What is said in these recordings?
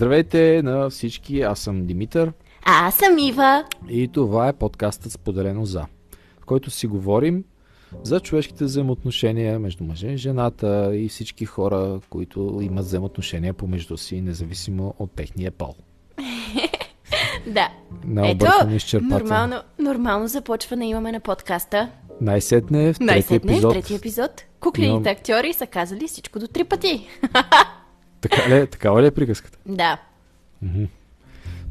Здравейте на всички, аз съм Димитър А аз съм Ива. и това е подкастът Споделено за, в който си говорим за човешките взаимоотношения между мъжа и жената и всички хора, които имат взаимоотношения помежду си, независимо от техния пол. Да. Необъркано изчерпателно. нормално, нормално започване имаме на подкаста. Най-сетне в трети Най-сетне, епизод. в третия епизод. Куклените Имам- актьори са казали всичко до три пъти. Така ли, е- такава ли е приказката? Да.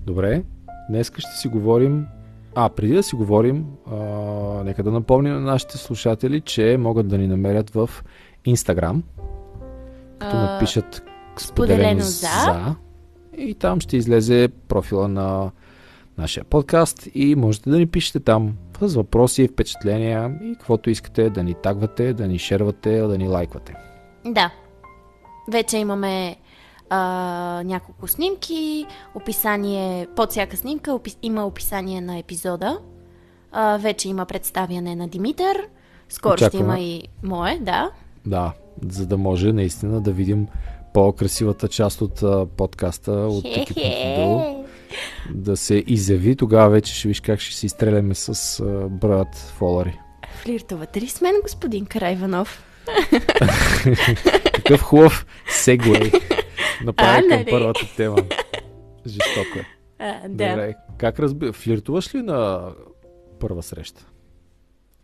Добре, днес ще си говорим. А, преди да си говорим, а, нека да напомним на нашите слушатели, че могат да ни намерят в Instagram, като А, напишат споделено споделено за. за и там ще излезе профила на нашия подкаст и можете да ни пишете там с въпроси, впечатления и каквото искате да ни тагвате, да ни шервате, да ни лайквате. Да. Вече имаме а, няколко снимки, описание, под всяка снимка опис, има описание на епизода. А, вече има представяне на Димитър. Скоро ще Очакваме. има и мое, да. Да, за да може наистина да видим по-красивата част от а, подкаста, от Фидел, да се изяви. Тогава вече ще виж как ще си изстреляме с а, броят фолари. Флиртувате ли с мен, господин Карайванов? Такъв хубав сегуей направи А, към нали? първата тема. Жестоко е. А, да. Добре, как разби... Флиртуваш ли на първа среща?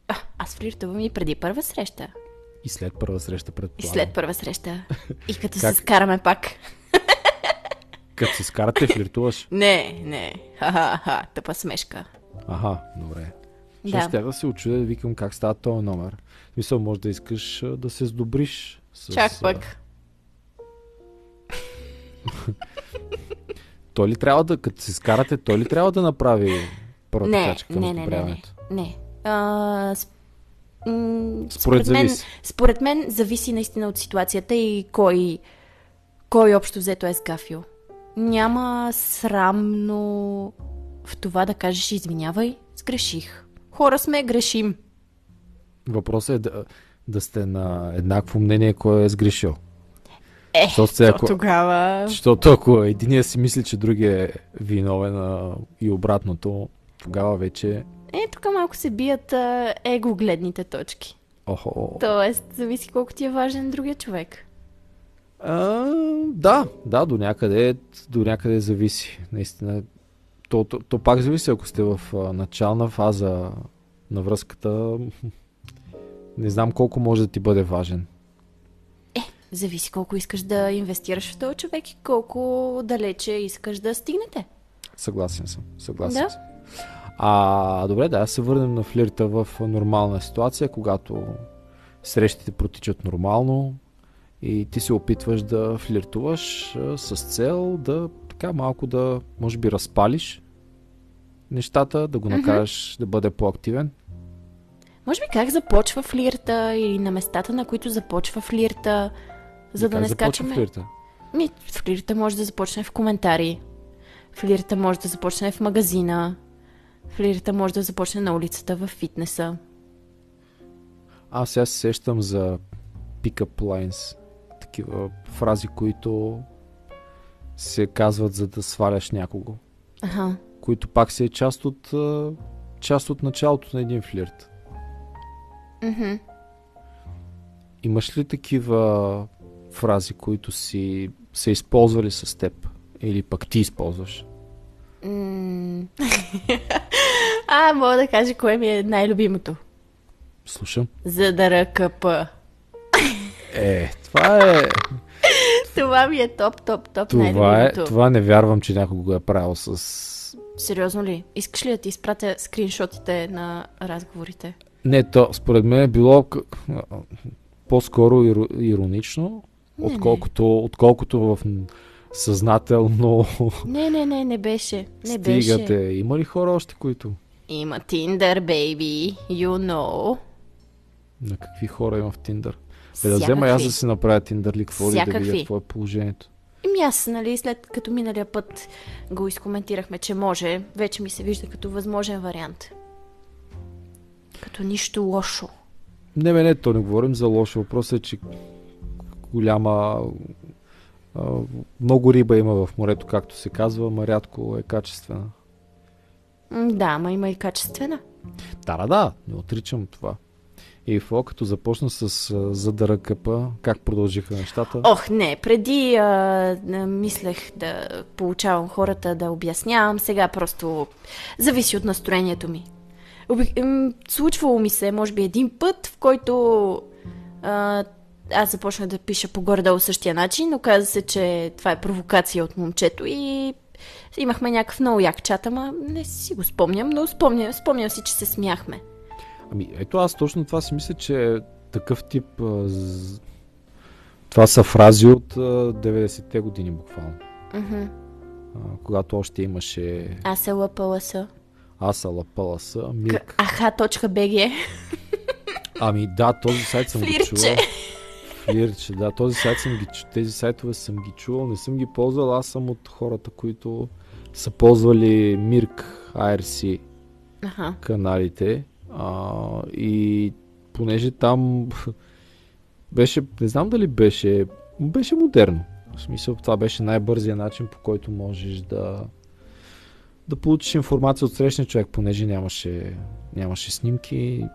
А, аз флиртувам и преди първа среща. И след първа среща, И предполагам. след първа среща. И като Как? се скараме пак. Като се скарате, флиртуваш. Не, не. Ха-ха-ха, тъпа смешка. Аха, добре. Да. Ще ще да се очудя да викам как става този номер. В Смисъл, може да искаш да се сдобриш с... Чак пък. Той ли трябва да, като се скарате, той ли трябва да направи първата Не, крачка към не, не, не, не. не. А, с... м, Според мен, зависи. според мен зависи наистина от ситуацията и кой, кой общо взето е сгафил. Няма срамно в това да кажеш извинявай, сгреших. Хора сме, грешим. Въпросът е да, да сте на еднакво мнение кой е сгрешил. Е, Защото сега, ако, тогава... защото ако единия си мисли, че другия е виновен а, и обратното, тогава вече... Е, тук малко се бият а, его гледните точки. Охо. Тоест, зависи колко ти е важен другия човек. А, да, да, до някъде, до някъде зависи. Наистина. То, то, то пак зависи, ако сте в а, начална фаза на връзката. Не знам колко може да ти бъде важен. Зависи колко искаш да инвестираш в този човек и колко далече искаш да стигнете. Съгласен съм. Съгласен Да. съм. А, добре, да, се върнем на флирта в нормална ситуация, когато срещите протичат нормално и ти се опитваш да флиртуваш с цел да така малко да, може би, разпалиш нещата, да го накараш да бъде по-активен. Може би как започва флирта или на местата, на които започва флирта, за И да не скачаме. флирта? Ми, флирта може да започне в коментари. Флирта може да започне в магазина. Флирта може да започне на улицата, в фитнеса. Аз сега се сещам за pick-up lines, такива фрази, които се казват за да сваляш някого. Аха. които пак си е част от, част от началото на един флирт. Мгм. Имаш ли такива фрази, които си са използвали с теб? Или пък ти използваш? А, мога да кажа кое ми е най-любимото. Слушам. За да ръкъпа. Е, това е... Това ми е топ, топ, топ Това, е, най-любимото. това не вярвам, че някой го е правил с... Сериозно ли? Искаш ли да ти изпратя скриншотите на разговорите? Не, то според мен е било по-скоро иро- иронично, Не, отколкото, отколкото в съзнателно Не, не, не, не беше. Не стигате. беше. Има ли хора още, които? Има Tinder, baby. You know. На какви хора има в Тиндър? Е, да взема и аз да си направя Тиндър ли, какво ли да видя Всякакви. какво е положението. Еми аз, нали, след като миналия път го изкоментирахме, че може, вече ми се вижда като възможен вариант. Като нищо лошо. Не, бе, не, то не говорим за лошо. Въпросът е, че голяма много риба има в морето, както се казва, ма рядко е качествена. Да, ма има и качествена. Да, да, да, не отричам това. И Фо, като започна с задъра къпа, как продължиха нещата? Ох, не, преди а, мислех да получавам хората да обяснявам, сега просто зависи от настроението ми. Случвало ми се, може би, един път, в който а, аз започнах да пиша по горе-долу същия начин, но каза се, че това е провокация от момчето и имахме някакъв много як чат, ама не си го спомням, но спомням, спомням си, че се смяхме. Ами, ето аз точно това си мисля, че такъв тип... Това са фрази от а, 90-те години буквално. А, когато още имаше Аз е лъпала са. Аса Лапала са, К- Мирк. Аха.бг Ами да, този сайт съм го Флирче. чувал. Флирче, да, този сайт съм ги, тези сайтове съм ги чувал, не съм ги ползвал, аз съм от хората, които са ползвали Мирк IRC Аха. каналите а, и понеже там беше, не знам дали беше, беше модерно. В смисъл, това беше най-бързия начин, по който можеш да да получиш информация от срещния човек, понеже нямаше, нямаше снимки,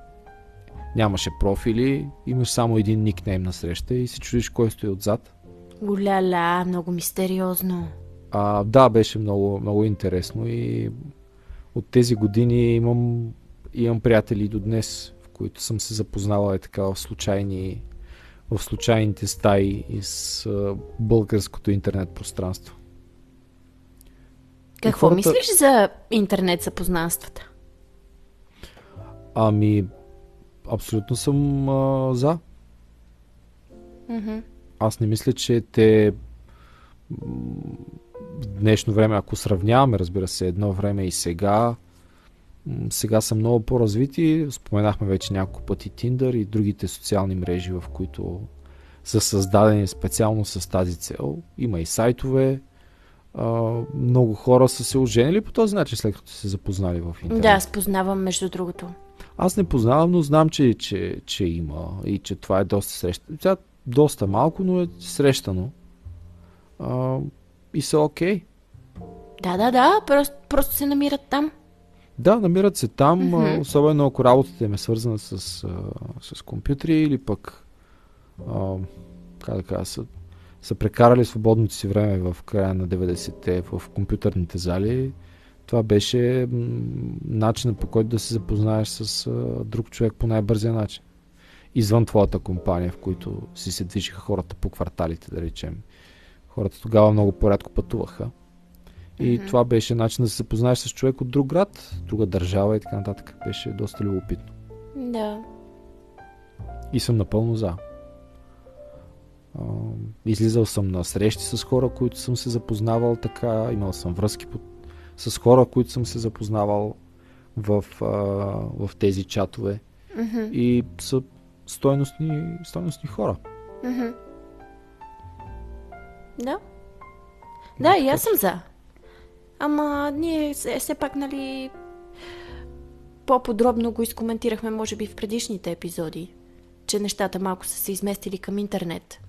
нямаше профили, имаш само един никнейм на среща и се чудиш кой стои отзад. Уляля, много мистериозно. А, да, беше много, много интересно и от тези години имам, имам приятели до днес, в които съм се запознавал е така в случайни в случайните стаи из а, българското интернет пространство. Какво хората- мислиш за интернет запознанствата? Ами, абсолютно съм а, за. Мгм. Аз не мисля, че те в днешно време, ако сравняваме, разбира се, едно време и сега, сега са много по-развити. Споменахме вече няколко пъти Tinder и другите социални мрежи, в които са създадени специално с тази цел. Има и сайтове. А, много хора са се оженили по този начин, след като са се запознали в интернет. Да, аз познавам между другото. Аз не познавам, но знам, че, че, че има и че това е доста срещано. Тя доста малко, но е срещано. А, и са окей. Да, да, да, просто, просто се намират там. Да, намират се там, а, особено ако работата им е свързана с, с компютри или пък а, как да кажа, са, са прекарали свободното си време в края на 90-те в компютърните зали. Това беше начинът по който да се запознаеш с а, друг човек по най-бързия начин. Извън твоята компания, в които си се движиха хората по кварталите, да речем. Хората тогава много по-рядко пътуваха. И Мгм. това беше начин да се запознаеш с човек от друг град, друга държава и така нататък. Беше доста любопитно. Да. И съм напълно за. Излизал съм на срещи с хора, които съм се запознавал така. Имал съм връзки по... с хора, които съм се запознавал в, а, в тези чатове. Мгм. И са стойностни, стойностни хора. Мгм. Да. Да, и аз съм за. Ама ние все, все пак, нали, по-подробно го изкоментирахме, може би, в предишните епизоди, че нещата малко са се изместили към интернет.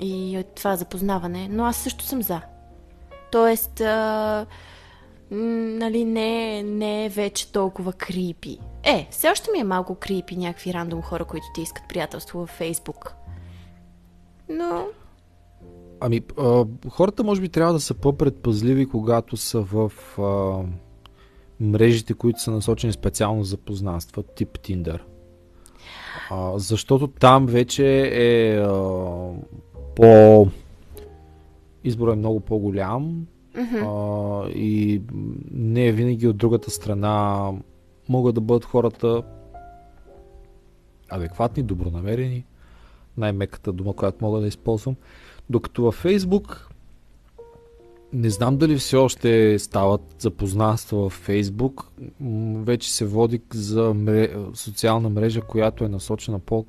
И това запознаване. Но аз също съм за. Тоест, а, нали, не, не е вече толкова крипи. Е, все още ми е малко крипи някакви рандом хора, които ти искат приятелство във Фейсбук. Но Ами, а, хората може би трябва да са по-предпазливи, когато са в а, мрежите, които са насочени специално за познанства, тип Tinder. А, защото там вече е а, по... Изборът е много по-голям а, и не е винаги от другата страна могат да бъдат хората адекватни, добронамерени, най-меката дума, която мога да използвам. Докато във Фейсбук не знам дали все още стават запознанства във Фейсбук. Вече се води за мре... социална мрежа, която е насочена по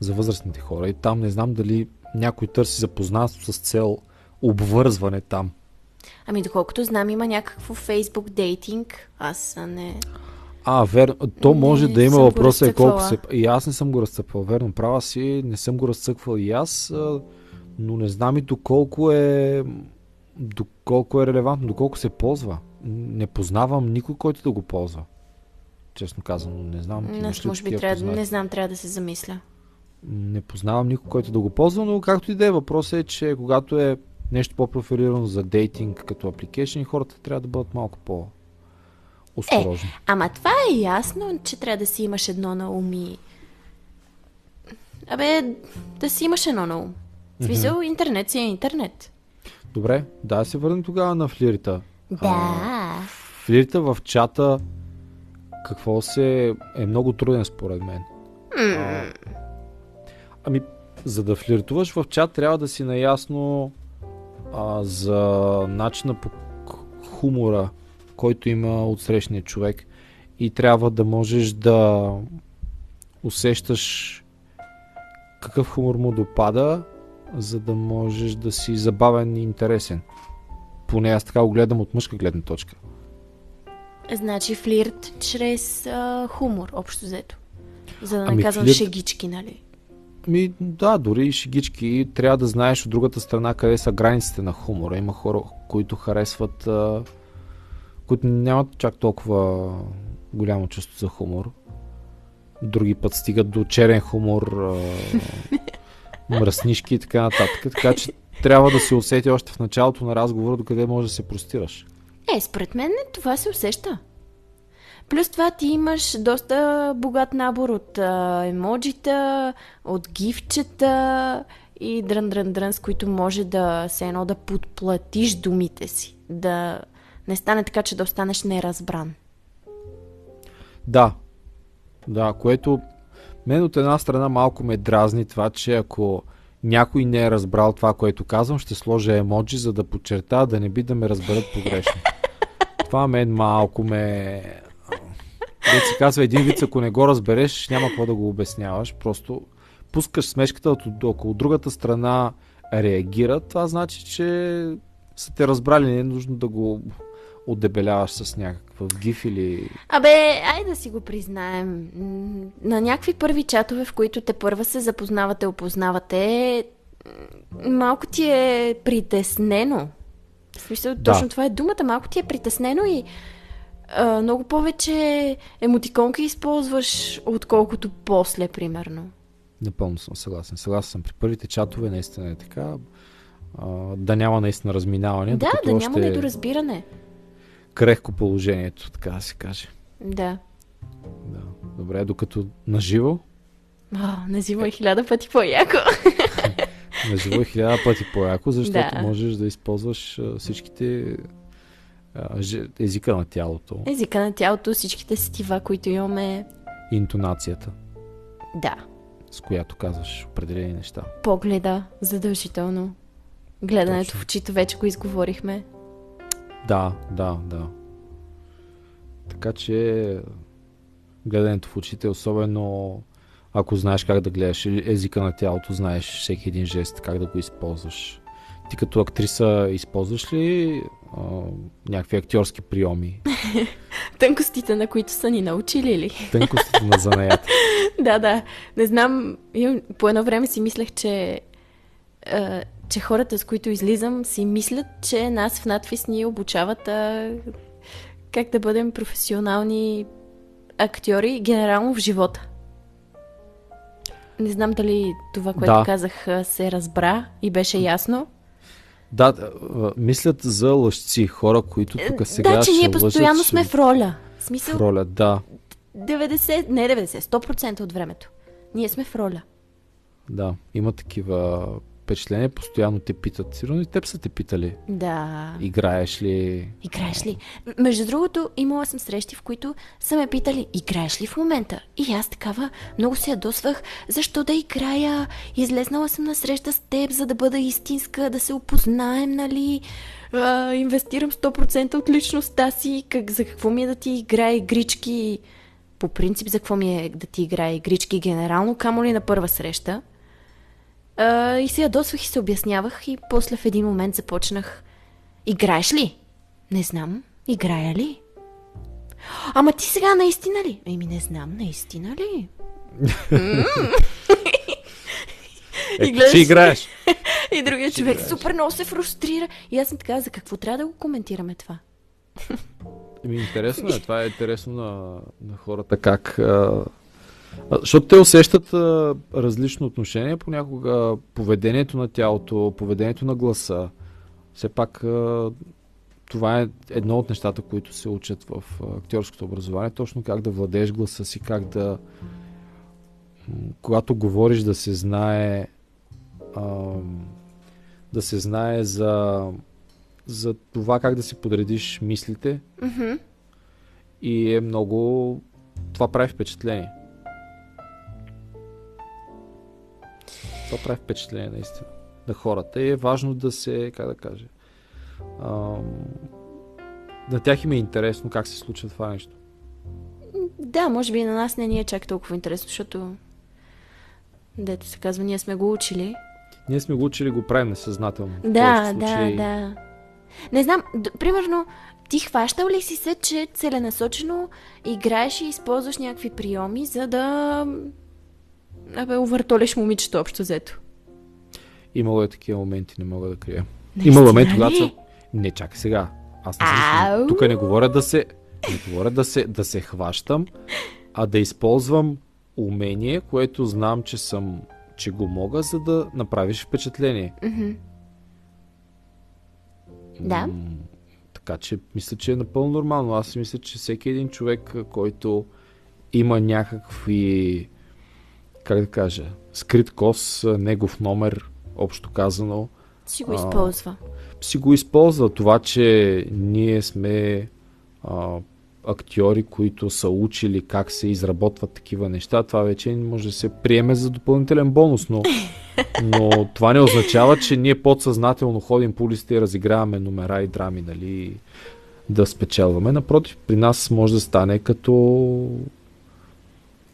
за възрастните хора. И там не знам дали някой търси запознанство с цел обвързване там. Ами, доколкото знам, има някакво фейсбук дейтинг. Аз не... А, верно. То Не може да има въпроса е колко се... И аз не съм го разцъквал. Верно, права си, не съм го разцъквал и аз. но не знам и доколко е доколко е релевантно, доколко се ползва. Не познавам никой, който да го ползва. Честно казано, не знам. Ти Аз, може би трябва, не знам, трябва да се замисля. Не познавам никой, който да го ползва, но както и да е, въпросът е, че когато е нещо по-профилирано за дейтинг като апликейшн, хората трябва да бъдат малко по осторожни. Е, ама това е ясно, че трябва да си имаш едно на ум и... Абе, да си имаш едно на ум. В смисъл, mm-hmm. интернет си е интернет. Добре, да се върнем тогава на флирита. Да. А, флирита в чата какво се е много труден според мен. Mm. А, ами, за да флиртуваш в чат, трябва да си наясно а, за начина по хумора, който има от срещния човек. И трябва да можеш да усещаш какъв хумор му допада, за да можеш да си забавен и интересен. Поне аз така го гледам от мъжка гледна точка. Значи флирт чрез а, хумор, общо взето. За да не ами казвам флирт... шегички, нали? Ми, да, дори и шегички. Трябва да знаеш от другата страна къде са границите на хумора. Има хора, които харесват, а, които нямат чак толкова голямо чувство за хумор. Други път стигат до черен хумор, а, мръснишки и така нататък. Така че трябва да се усети още в началото на разговора, докъде може да се простираш. Е, според мен това се усеща. Плюс това ти имаш доста богат набор от а, емоджита, от гифчета и дрън-дрън-дрън, с които може да се едно да подплатиш думите си. Да не стане така, че да останеш неразбран. Да. Да, което мен от една страна малко ме дразни това, че ако някой не е разбрал това, което казвам, ще сложа емоджи, за да подчерта, да не би да ме разберат погрешно. това мен малко ме... Дет се казва един вид, ако не го разбереш, няма какво да го обясняваш. Просто пускаш смешката, от другата страна реагира, това значи, че са те разбрали, не е нужно да го отдебеляваш с някакъв гиф или... Абе, ай да си го признаем. На някакви първи чатове, в които те първа се запознавате, опознавате, малко ти е притеснено. В смисъл, да. точно това е думата. Малко ти е притеснено и а, много повече емотиконки използваш, отколкото после, примерно. Напълно съм съгласен. Съгласен съм. При първите чатове наистина е така. А, да няма наистина разминаване. Да, да още... няма недоразбиране крехко положението, така да се каже. Да. да. Добре, докато наживо? О, наживо е хиляда пъти по-яко. наживо е хиляда пъти по-яко, защото да. можеш да използваш всичките езика на тялото. Езика на тялото, всичките сетива, които имаме. Интонацията. Да. С която казваш определени неща. Погледа, задължително. Гледането Точно. в очите вече го изговорихме. Да, да, да. Така че гледането в очите, особено ако знаеш как да гледаш езика на тялото, знаеш всеки един жест, как да го използваш. Ти като актриса използваш ли а, някакви актьорски приеми? Тънкостите, на които са ни научили ли? Тънкостите на занаята. да, да. Не знам, по едно време си мислех, че че хората, с които излизам, си мислят, че нас в надфис ни обучават а, как да бъдем професионални актьори, генерално в живота. Не знам дали това, което да. казах, се разбра и беше ясно. Да, мислят за лъжци, хора, които тук сега Да, че ние постоянно лъжат, сме в роля. В смисъл... В роля, да. 90, не 90, 100% от времето. Ние сме в роля. Да, има такива впечатление, постоянно те питат. Сигурно и теб са те питали. Да. Играеш ли? Играеш ли? Между другото, имала съм срещи, в които са ме питали, играеш ли в момента? И аз такава много се ядосвах, защо да играя? Излезнала съм на среща с теб, за да бъда истинска, да се опознаем, нали? А, инвестирам 100% от личността си, как, за какво ми е да ти играе игрички? По принцип, за какво ми е да ти играе игрички генерално, камо ли на първа среща? А, и се ядосвах и се обяснявах и после в един момент започнах. Играеш ли? Не знам. Играя ли? Ама ти сега наистина ли? Еми не знам, наистина ли? Е, гледаш... Ще играеш. И другия човек супер много се фрустрира. И аз съм така, за какво трябва да го коментираме това? Еми, интересно е. Това е интересно на, на хората как... А, защото те усещат а, различно отношение, понякога поведението на тялото, поведението на гласа. Все пак а, това е едно от нещата, които се учат в актьорското образование, точно как да владееш гласа си, как да когато говориш да се знае а, да се знае за за това как да си подредиш мислите mm-hmm. и е много това прави впечатление това прави впечатление наистина на хората и е важно да се, как да кажа на тях им е интересно как се случва това нещо. Да, може би на нас не ни е чак толкова интересно, защото дето се казва, ние сме го учили. Ние сме го учили, го правим несъзнателно. Да, да, да. Не знам, д- примерно, ти хващал ли си се, че целенасочено играеш и използваш някакви приеми, за да Абе, увъртолиш момичето общо взето? Имало е такива моменти, не мога да крия. Има момент, когато Не, чакай сега. Аз не съм... Тук не говоря да се... Не говоря да се, да се хващам, а да използвам умение, което знам, че съм че го мога, за да направиш впечатление. Mm-hmm. Да. М- така че мисля, че е напълно нормално. Аз мисля, че всеки един човек, който има някакви как да кажа, скрит кос, негов номер, общо казано. Си го използва. А, си го използва. Това, че ние сме а, актьори, които са учили как се изработват такива неща, това вече може да се приеме за допълнителен бонус, но, но това не означава, че ние подсъзнателно ходим по улиците и разиграваме номера и драми, нали, да спечелваме. Напротив, при нас може да стане като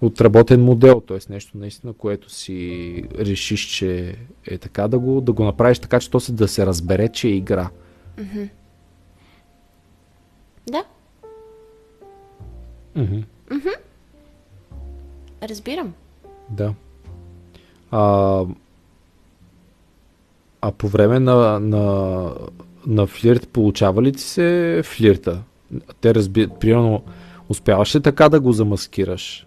отработен модел, т.е. нещо наистина, което си решиш, че е така, да го, да го направиш така, че то се да се разбере, че е игра. Mm-hmm. Да. Mm-hmm. Mm-hmm. Разбирам. Да. А, а по време на, на, на флирт получава ли ти се флирта? Те разбират, примерно, успяваш ли така да го замаскираш?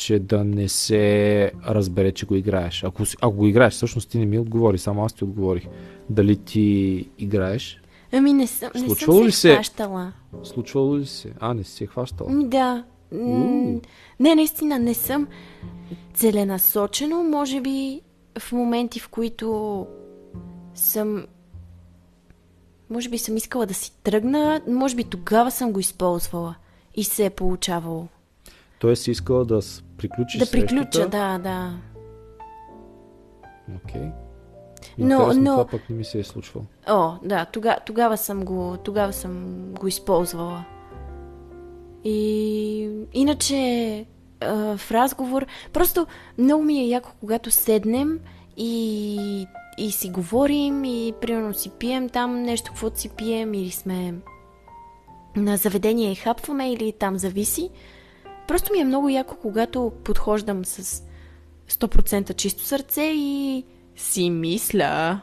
Че да не се разбере, че го играеш. Ако, ако го играеш, всъщност ти не ми отговори, само аз ти отговорих. Дали ти играеш? Ами не съм, не съм ли се хващала. Случвало ли се? А, не си се хващала? Ами да. Mm. Не, наистина не съм целенасочено, може би в моменти, в които съм може би съм искала да си тръгна, може би тогава съм го използвала и се е получавало. Тоест си искала да приключиш Да приключа, да, да. Окей. Okay. Но, но... Това пък не ми се е случвало. О, да, тога, тогава съм го, тогава съм го използвала. И иначе а, в разговор, просто много ми е яко, когато седнем и, и си говорим и примерно си пием там нещо, каквото си пием или сме на заведение и хапваме или там зависи. Просто ми е много яко, когато подхождам с 100% чисто сърце и си мисля,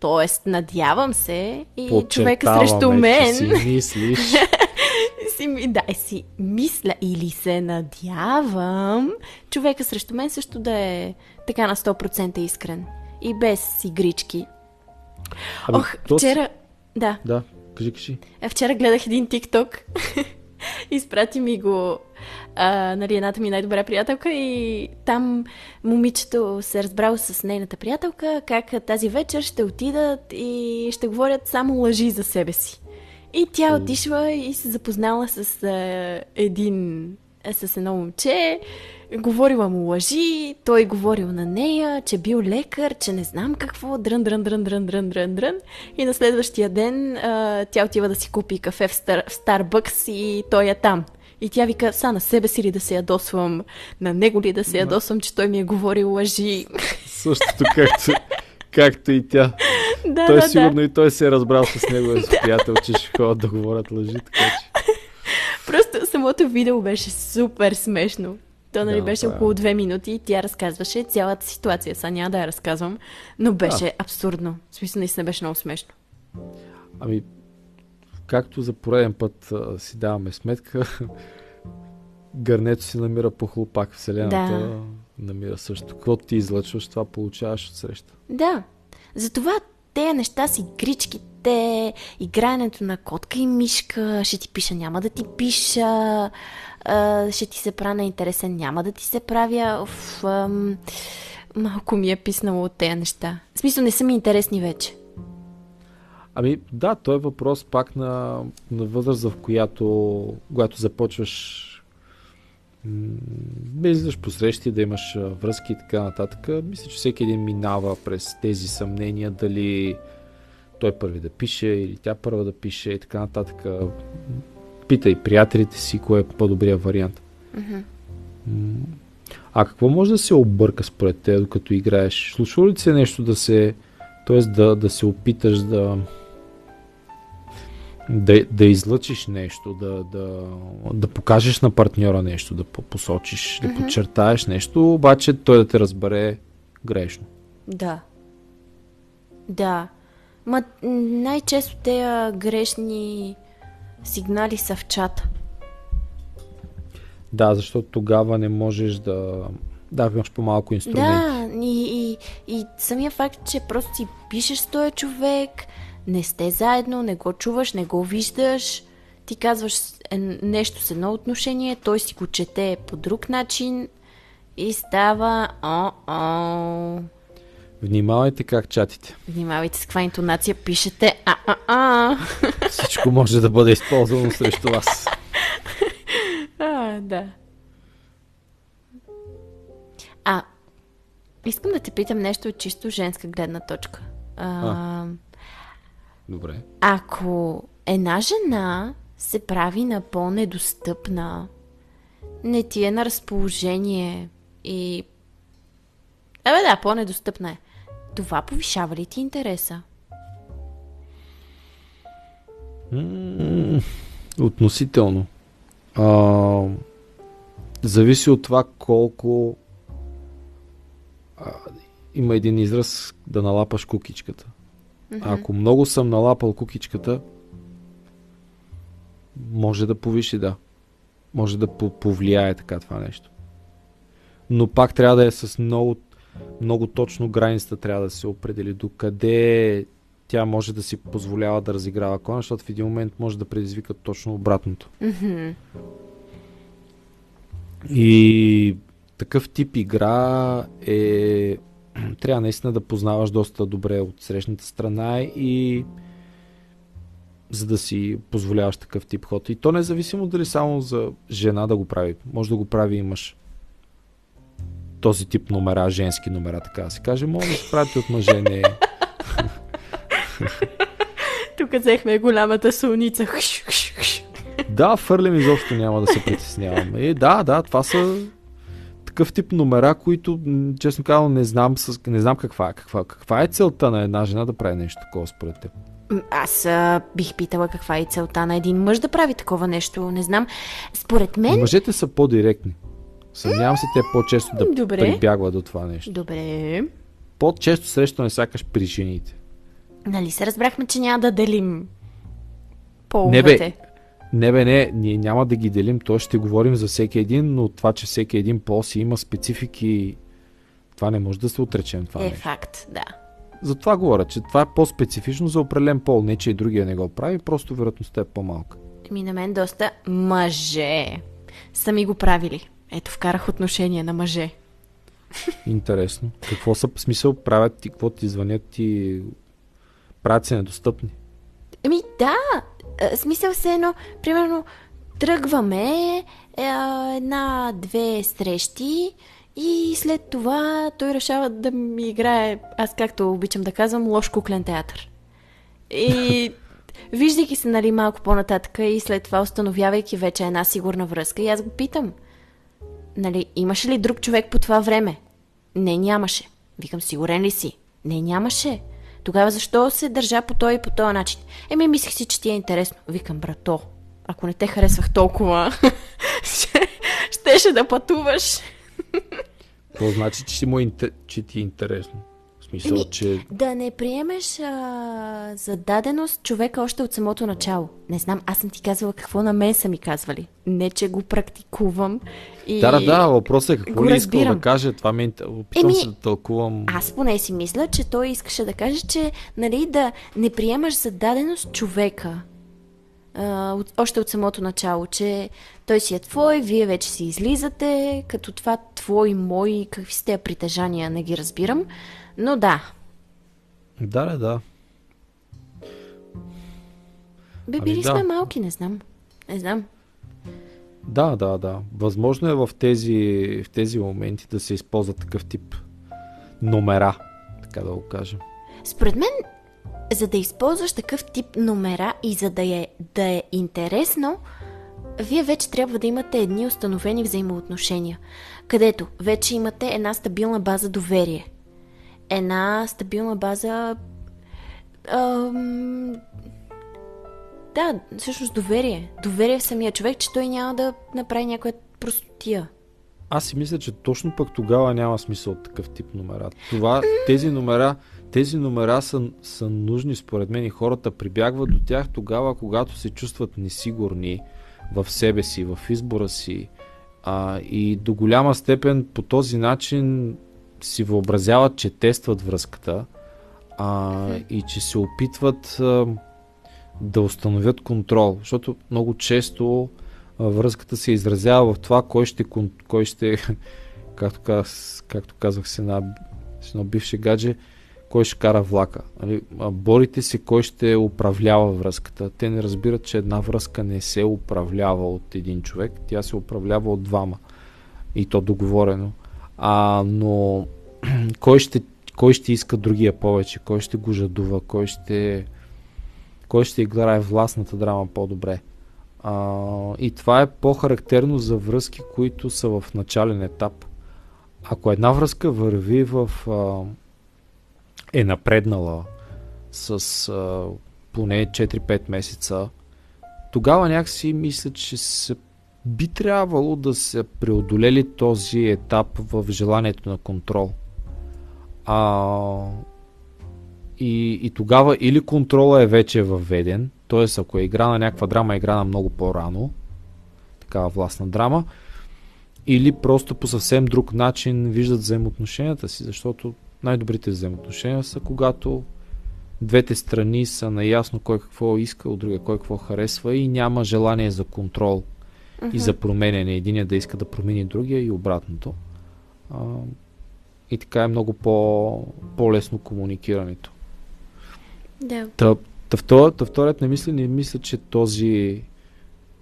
т.е. надявам се и човека срещу мен... си мислиш. си, да, си мисля или се надявам човека срещу мен също да е така на 100% искрен и без игрички. Ами, Ох, вчера... Да. Да, кажи, кажи. Е, вчера гледах един тикток. Изпрати ми го а, нали, едната ми най-добра приятелка и там момичето се е разбрало с нейната приятелка как тази вечер ще отидат и ще говорят само лъжи за себе си. И тя отишла и се запознала с а, един с едно момче, говорила му лъжи, той говорил на нея, че бил лекар, че не знам какво, дрън, дрън, дрън, дрън, дрън, дрън, дрън. И на следващия ден а, тя отива да си купи кафе в, Стар, в Старбъкс и той е там. И тя вика, са на себе си ли да се ядосвам, на него ли да се ядосвам, че той ми е говорил лъжи. Същото както, както и тя. Да, той да, сигурно да. и той се е разбрал с него с приятел, че ще ходят да говорят лъжи, така че... Просто самото видео беше супер смешно. То нали Да, беше това е. около две минути и тя разказваше цялата ситуация. Сега няма да я разказвам, но беше абсурдно. В смисъл, наистина беше много смешно. Ами, както за пореден път а, си даваме сметка, гърнето си намира по хлопак, Вселената Да. намира също. Каквото ти излъчваш, това получаваш от среща. Да. Затова тези неща с игричките, играенето на котка и мишка, ще ти пиша, няма да ти пиша, ще ти се правя на интересен, няма да ти се правя. Ам, малко ми е писнало от тези неща. В смисъл, не са ми интересни вече. Ами да, то е въпрос пак на, на възраст, в която, когато започваш да излизаш по срещи, да имаш връзки и така нататък. Мисля, че всеки един минава през тези съмнения, дали той първи да пише или тя първа да пише и така нататък. Питай приятелите си, кое е по-добрият вариант. М, А какво може да се обърка според те, докато играеш? Случва ли се нещо да се... т.е. Да, да се опиташ да... Да, да излъчиш нещо, да, да, да покажеш на партньора нещо, да по- посочиш, да подчертаеш нещо, обаче той да те разбере грешно. Да. Да. Ма най-често тези грешни сигнали са в чата. Да, защото тогава не можеш да... Да, имаш по-малко инструменти. Да, и, и, и самия факт, че просто си пишеш с този човек, не сте заедно, не го чуваш, не го виждаш, ти казваш е, нещо с едно отношение, той си го чете по друг начин и става о-о. Внимавайте как чатите. Внимавайте с каква интонация пишете а-а-а. Всичко може да бъде използвано срещу вас. А, да. А, искам да те питам нещо от чисто женска гледна точка. А, Добре. ако една жена се прави на по-недостъпна, не ти е на разположение и... Абе да, по-недостъпна е. Това повишава ли ти интереса? Относително. А, зависи от това колко а, има един израз да налапаш кукичката. Ако много съм налапал кукичката, може да повиши, да. Може да по- повлияе така това нещо. Но пак трябва да е с много, много точно границата трябва да се определи до къде тя може да си позволява да разиграва кона, защото в един момент може да предизвика точно обратното. Мгм. И такъв тип игра е... Трябва наистина да познаваш доста добре от срещната страна и за да си позволяваш такъв тип ход. И то независимо дали само за жена да го прави. Може да го прави и мъж. Този тип номера, женски номера, така да се каже, може да се правите от мъже, не Тук взехме голямата солница. Да, фърлям изобщо няма да се притеснявам. Е, да, да, това са такъв тип номера, които, честно казвам, не знам, с, не знам каква, е- каква, каква е целта на една жена да прави нещо такова според теб. Аз а, бих питала каква е целта на един мъж да прави такова нещо. Не знам. Според мен... Мъжете са по-директни. Съмнявам се те по-често да Добре. прибягват до това нещо. Добре. По-често срещане сякаш при жените. Нали се разбрахме, че няма да делим Не половете. бе, не бе, не, ние няма да ги делим, то ще говорим за всеки един, но това, че всеки един пол си има специфики, това не може да се отречем това е нещо. факт, да. За това говоря, че това е по-специфично за определен пол. Не, че и другия не го прави, просто вероятността е по-малка. Ми на мен доста мъже са ми го правили. Ето, вкарах отношение на мъже. Интересно. Какво са смисъл правят ти, какво ти звънят ти, правят се недостъпни? Ами да, а, смисъл се едно, примерно, тръгваме е, една-две срещи и след това той решава да ми играе, аз както обичам да казвам, лош куклен театър. И виждайки се, нали, малко по-нататък и след това установявайки вече една сигурна връзка, и аз го питам, нали, имаше ли друг човек по това време? Не, нямаше. Викам, сигурен ли си? Не, нямаше. Тогава защо се държа по този и по този начин? Еми, мислех си, че ти е интересно. Викам, брато, ако не те харесвах толкова, ще, ще щеше да пътуваш. Това значи, че, си му, интер... че ти е интересно. В смисъл, Еми, че... Да не приемеш а, за даденост човека още от самото начало. Не знам, аз съм ти казвала какво на мен са ми казвали. Не, че го практикувам. И... Да, да, да, въпросът е какво ли искал да каже. Това ми е опитвам Еми, се да тълкувам. Аз поне си мисля, че той искаше да каже, че нали, да не приемаш за даденост човека. А, от, още от самото начало, че той си е твой, вие вече си излизате, като това твой, мой, какви сте притежания, не ги разбирам. Но да, Да, да, да. бе, Ами били да. сме малки, не знам. Не знам. Да, да, да. Възможно е в тези, в тези моменти да се използва такъв тип номера, така да го кажем. Според мен, за да използваш такъв тип номера и за да е, да е интересно, вие вече трябва да имате едни установени взаимоотношения, където вече имате една стабилна база доверие. Една стабилна база. Ам, да, всъщност доверие. Доверие в самия човек, че той няма да направи някоя простотия. Аз си мисля, че точно пък тогава няма смисъл от такъв тип номера. Това, тези номера, тези номера са, са нужни според мен и хората прибягват до тях тогава, когато се чувстват несигурни в себе си, в избора си а, и до голяма степен по този начин си въобразяват, че тестват връзката а, и че се опитват а, да установят контрол, защото много често а, връзката се изразява в това кой ще, кой ще както, каз, както казах с, една, с едно бивше гадже, кой ще кара влака. Нали? Борите се кой ще управлява връзката. Те не разбират, че една връзка не се управлява от един човек, тя се управлява от двама. И то договорено. А, но кой ще, кой ще иска другия повече, кой ще го жадува, кой ще, кой ще играе властната драма по-добре. А, и това е по-характерно за връзки, които са в начален етап. Ако една връзка върви в. А, е напреднала с а, поне 4-5 месеца, тогава някакси мисля, че се, би трябвало да се преодолели този етап в желанието на контрол. А, и, и тогава или контрола е вече въведен, т.е. ако е игра на някаква драма, е игра на много по-рано, такава властна драма, или просто по съвсем друг начин виждат взаимоотношенията си, защото най-добрите взаимоотношения са когато двете страни са наясно кой какво иска от другия, кой какво харесва и няма желание за контрол и за променяне. Единия да иска да промени другия и обратното. А, и така е много по, по-лесно комуникирането. Да. Та, та, втор, та вторият не мисля, не мисля, че този,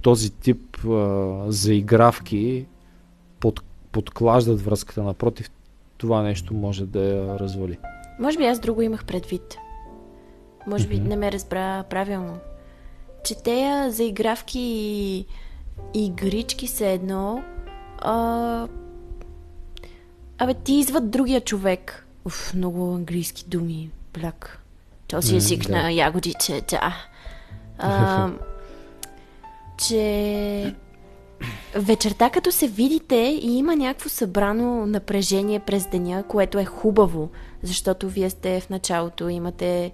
този тип а, заигравки под, подклаждат връзката. Напротив, това нещо може да я развали. Може би аз друго имах предвид. Може би Мгм. не ме разбра правилно. Че тея заигравки и игрички са едно. А... Абе, ти извъд другия човек. Уф, много английски думи. Бляк. Този език да. на ягодите, да. А, че вечерта, като се видите и има някакво събрано напрежение през деня, което е хубаво, защото вие сте в началото, имате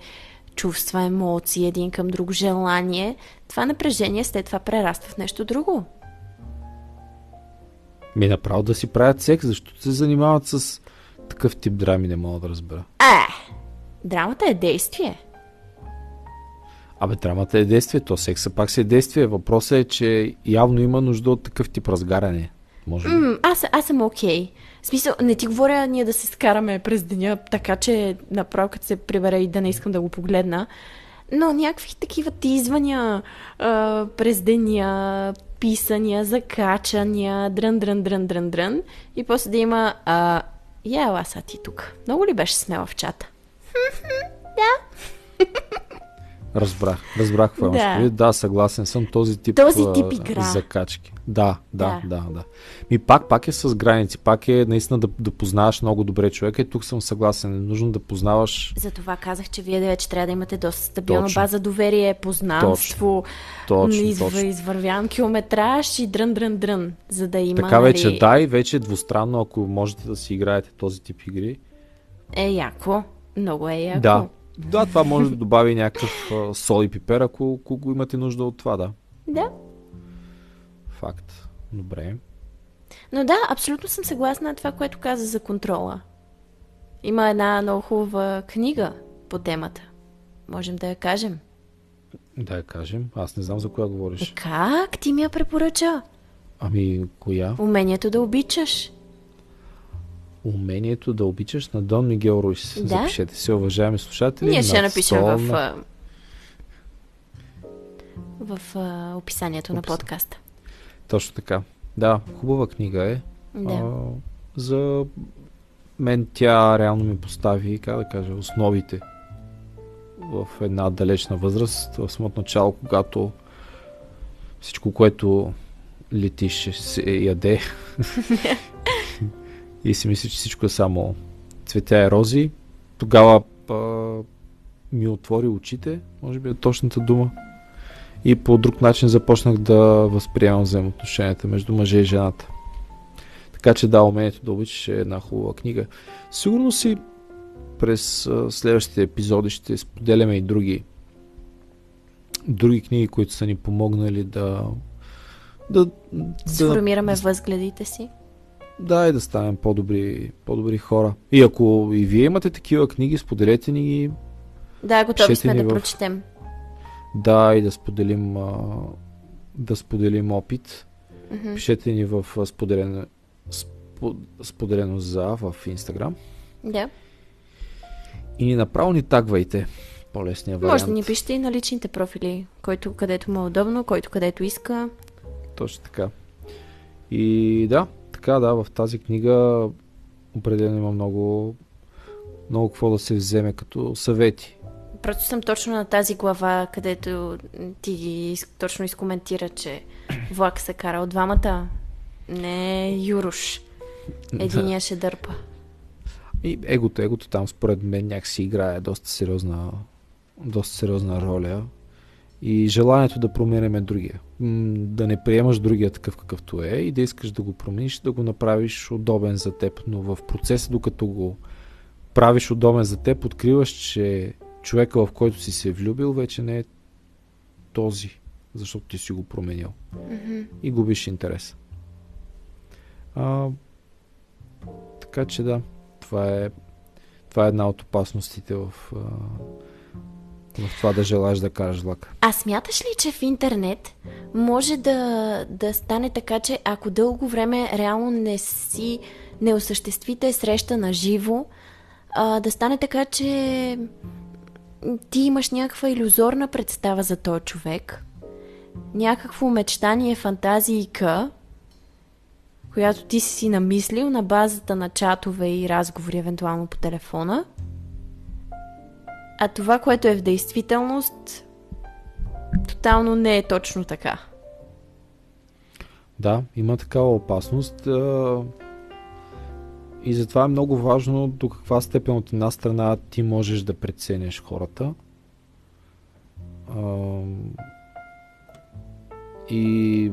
чувства, емоции, един към друг желание, това напрежение след това прераства в нещо друго. Ми направо да си правят секс, защото се занимават с такъв тип драми, не мога да разбера. Е, драмата е действие. Абе, драмата е действие, то секса пак си е действие. Въпросът е, че явно има нужда от такъв тип разгаряне. Може би. М, аз, аз съм окей. Okay. В смисъл, не ти говоря ние да се скараме през деня, така че направо като се прибера и да не искам да го погледна. Но някакви такива тизвания а, през деня, писания, закачания, дрън, дрън, дрън, дрън, дрън. И после да има а, я ела са ти тук. Много ли беше смела в чата? Разбрах. Разбрах какво имаш Да. Да, съгласен съм. Този тип, Този тип игра. закачки. Да, да, да, да. Ми пак, пак е с граници, пак е наистина да, да познаваш много добре човека и тук съм съгласен. Е нужно да познаваш. Затова казах, че вие вече трябва да имате доста стабилна точно. база доверие, познанство, точно, из, точно. извървян километраж и дрън, дрън, дрън, за да има. Така вече нали... да и вече двустранно, ако можете да си играете този тип игри. Е, яко. Много е яко. Да, да, това може да добави някакъв сол и пипер, ако, ако имате нужда от това, да. Да. Факт. Добре. Но да, абсолютно съм съгласна на това, което каза за контрола. Има една много хубава книга по темата. Можем да я кажем. Да я кажем. Аз не знам за коя говориш. Е, как? Ти ми я препоръча. Ами, коя? Умението да обичаш. Умението да обичаш на Дон Мигел Руис. Да? Запишете се, уважаеми слушатели. Ние ще напишем в, в, в описанието Опис... на подкаста. Точно така. Да, хубава книга е. Да. А, за мен тя реално ми постави, как да кажа, основите в една далечна възраст, в самото начало, когато всичко, което летиш, се яде и си мисли, че всичко е само цветя и рози. Тогава а, ми отвори очите, може би е точната дума. И по друг начин започнах да възприемам взаимоотношенията между мъже и жената. Така че да, умението да обичаш е една хубава книга. Сигурно си през следващите епизоди ще споделяме и други други книги, които са ни помогнали да да, сформираме да, възгледите си. Да, и да станем по-добри, по-добри хора. И ако и вие имате такива книги, споделете ни ги. Да, готови сме да в... прочетем. Да, и да споделим, да споделим опит. Mm-hmm. Пишете ни в споделено, споделено за в Инстаграм. Да. И ни направо ни тагвайте. По-лесния вариант. Може да ни пишете и на личните профили, който където му е удобно, който където иска. Точно така. И да, така да, в тази книга определено има много, много какво да се вземе като съвети. Просто съм точно на тази глава, където ти точно изкоментира, че влак се кара от двамата. Не Юруш. Единия ще дърпа. И егото, егото там според мен някакси играе доста сериозна, доста сериозна роля. И желанието да променяме другия. Да не приемаш другия такъв какъвто е и да искаш да го промениш, да го направиш удобен за теб. Но в процеса, докато го правиш удобен за теб, откриваш, че човека, в който си се влюбил, вече не е този, защото ти си го променил. Mm-hmm. И губиш интерес. А, така че да, това е, това е една от опасностите в, в това да желаеш да кажеш влак. А смяташ ли, че в интернет може да, да стане така, че ако дълго време реално не си не осъществите среща на живо, а, да стане така, че ти имаш някаква иллюзорна представа за този човек, някакво мечтание, фантазийка, която ти си намислил на базата на чатове и разговори, евентуално по телефона. А това, което е в действителност, тотално не е точно така. Да, има такава опасност. И затова е много важно до каква степен от една страна ти можеш да преценяш хората. И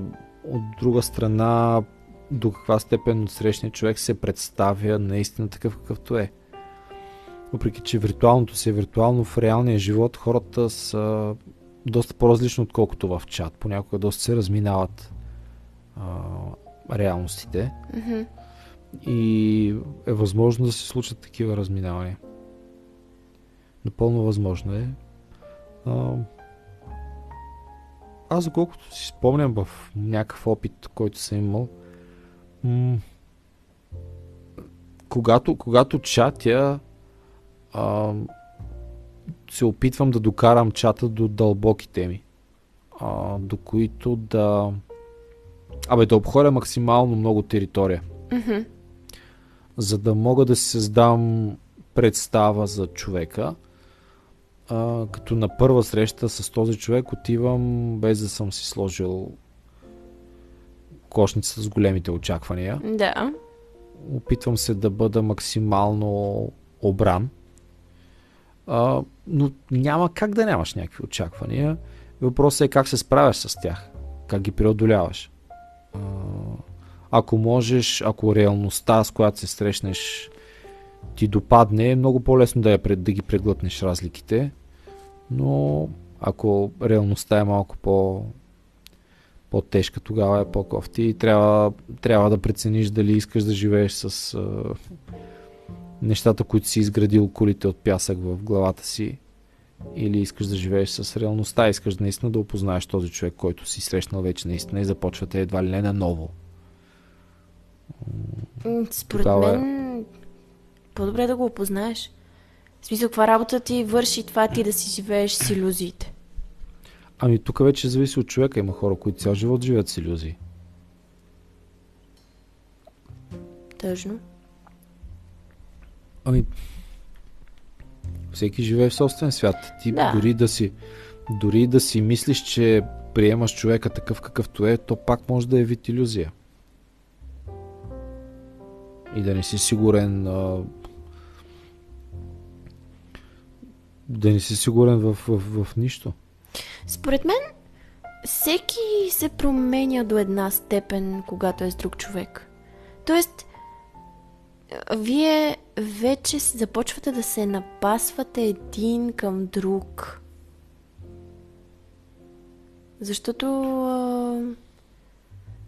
от друга страна до каква степен от срещния човек се представя наистина такъв какъвто е. Въпреки, че виртуалното си е виртуално, в реалния живот хората са доста по-различни, отколкото в чат. Понякога доста се разминават а, реалностите. Mm-hmm. И е възможно да се случат такива разминавания. Напълно възможно е. Аз, колкото си спомням в някакъв опит, който съм имал, когато, когато чатя, се опитвам да докарам чата до дълбоки теми, до които да. Абе, да обходя максимално много територия. Mm-hmm за да мога да си създам представа за човека. А, като на първа среща с този човек отивам без да съм си сложил кокошница с големите очаквания. Да. Опитвам се да бъда максимално обран. А, но няма как да нямаш някакви очаквания. Въпросът е как се справяш с тях. Как ги преодоляваш. А, ако можеш, ако реалността, с която се срещнеш, ти допадне, е много по-лесно да, я, да ги преглътнеш разликите. Но ако реалността е малко по, по-тежка, тогава е по-кофти и трябва, трябва да прецениш дали искаш да живееш с а, нещата, които си изградил колите от пясък в главата си или искаш да живееш с реалността, искаш наистина да опознаеш този човек, който си срещнал вече наистина и започвате едва ли не на ново. Според Тогава... Е- мен по-добре да го опознаеш. В смисъл, каква работа ти върши това ти да си живееш с иллюзиите? Ами тук вече зависи от човека. Има хора, които цял живот живеят с иллюзии. Тъжно. Ами, всеки живее в собствен свят. Ти да. дори да си дори да си мислиш, че приемаш човека такъв какъвто е, то пак може да е вид иллюзия. И да не си сигурен да не си сигурен в, в, в нищо. Според мен, всеки се променя до една степен, когато е с друг човек. Тоест, вие вече започвате да се напасвате един към друг. Защото,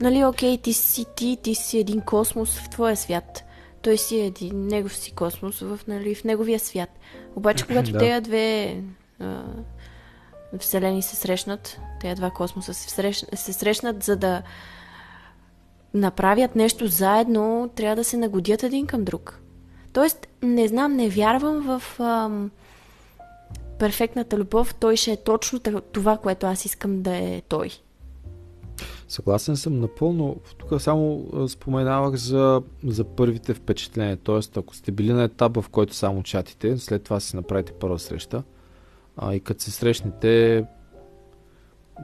нали, окей, ти си ти, ти си един космос в твоя свят. Той си е един негов си космос в, нали, в неговия свят. Обаче, когато да. тези две а, вселени се срещнат, тези два космоса се, срещ, се срещнат, за да направят нещо заедно, трябва да се нагодят един към друг. Тоест, не знам, не вярвам в ам, перфектната любов. Той ще е точно това, което аз искам да е той. Съгласен съм напълно. Тук само споменавах за, за първите впечатления. Тоест, ако сте били на етап, в който само чатите, след това си направите първа среща, а, и като се срещнете,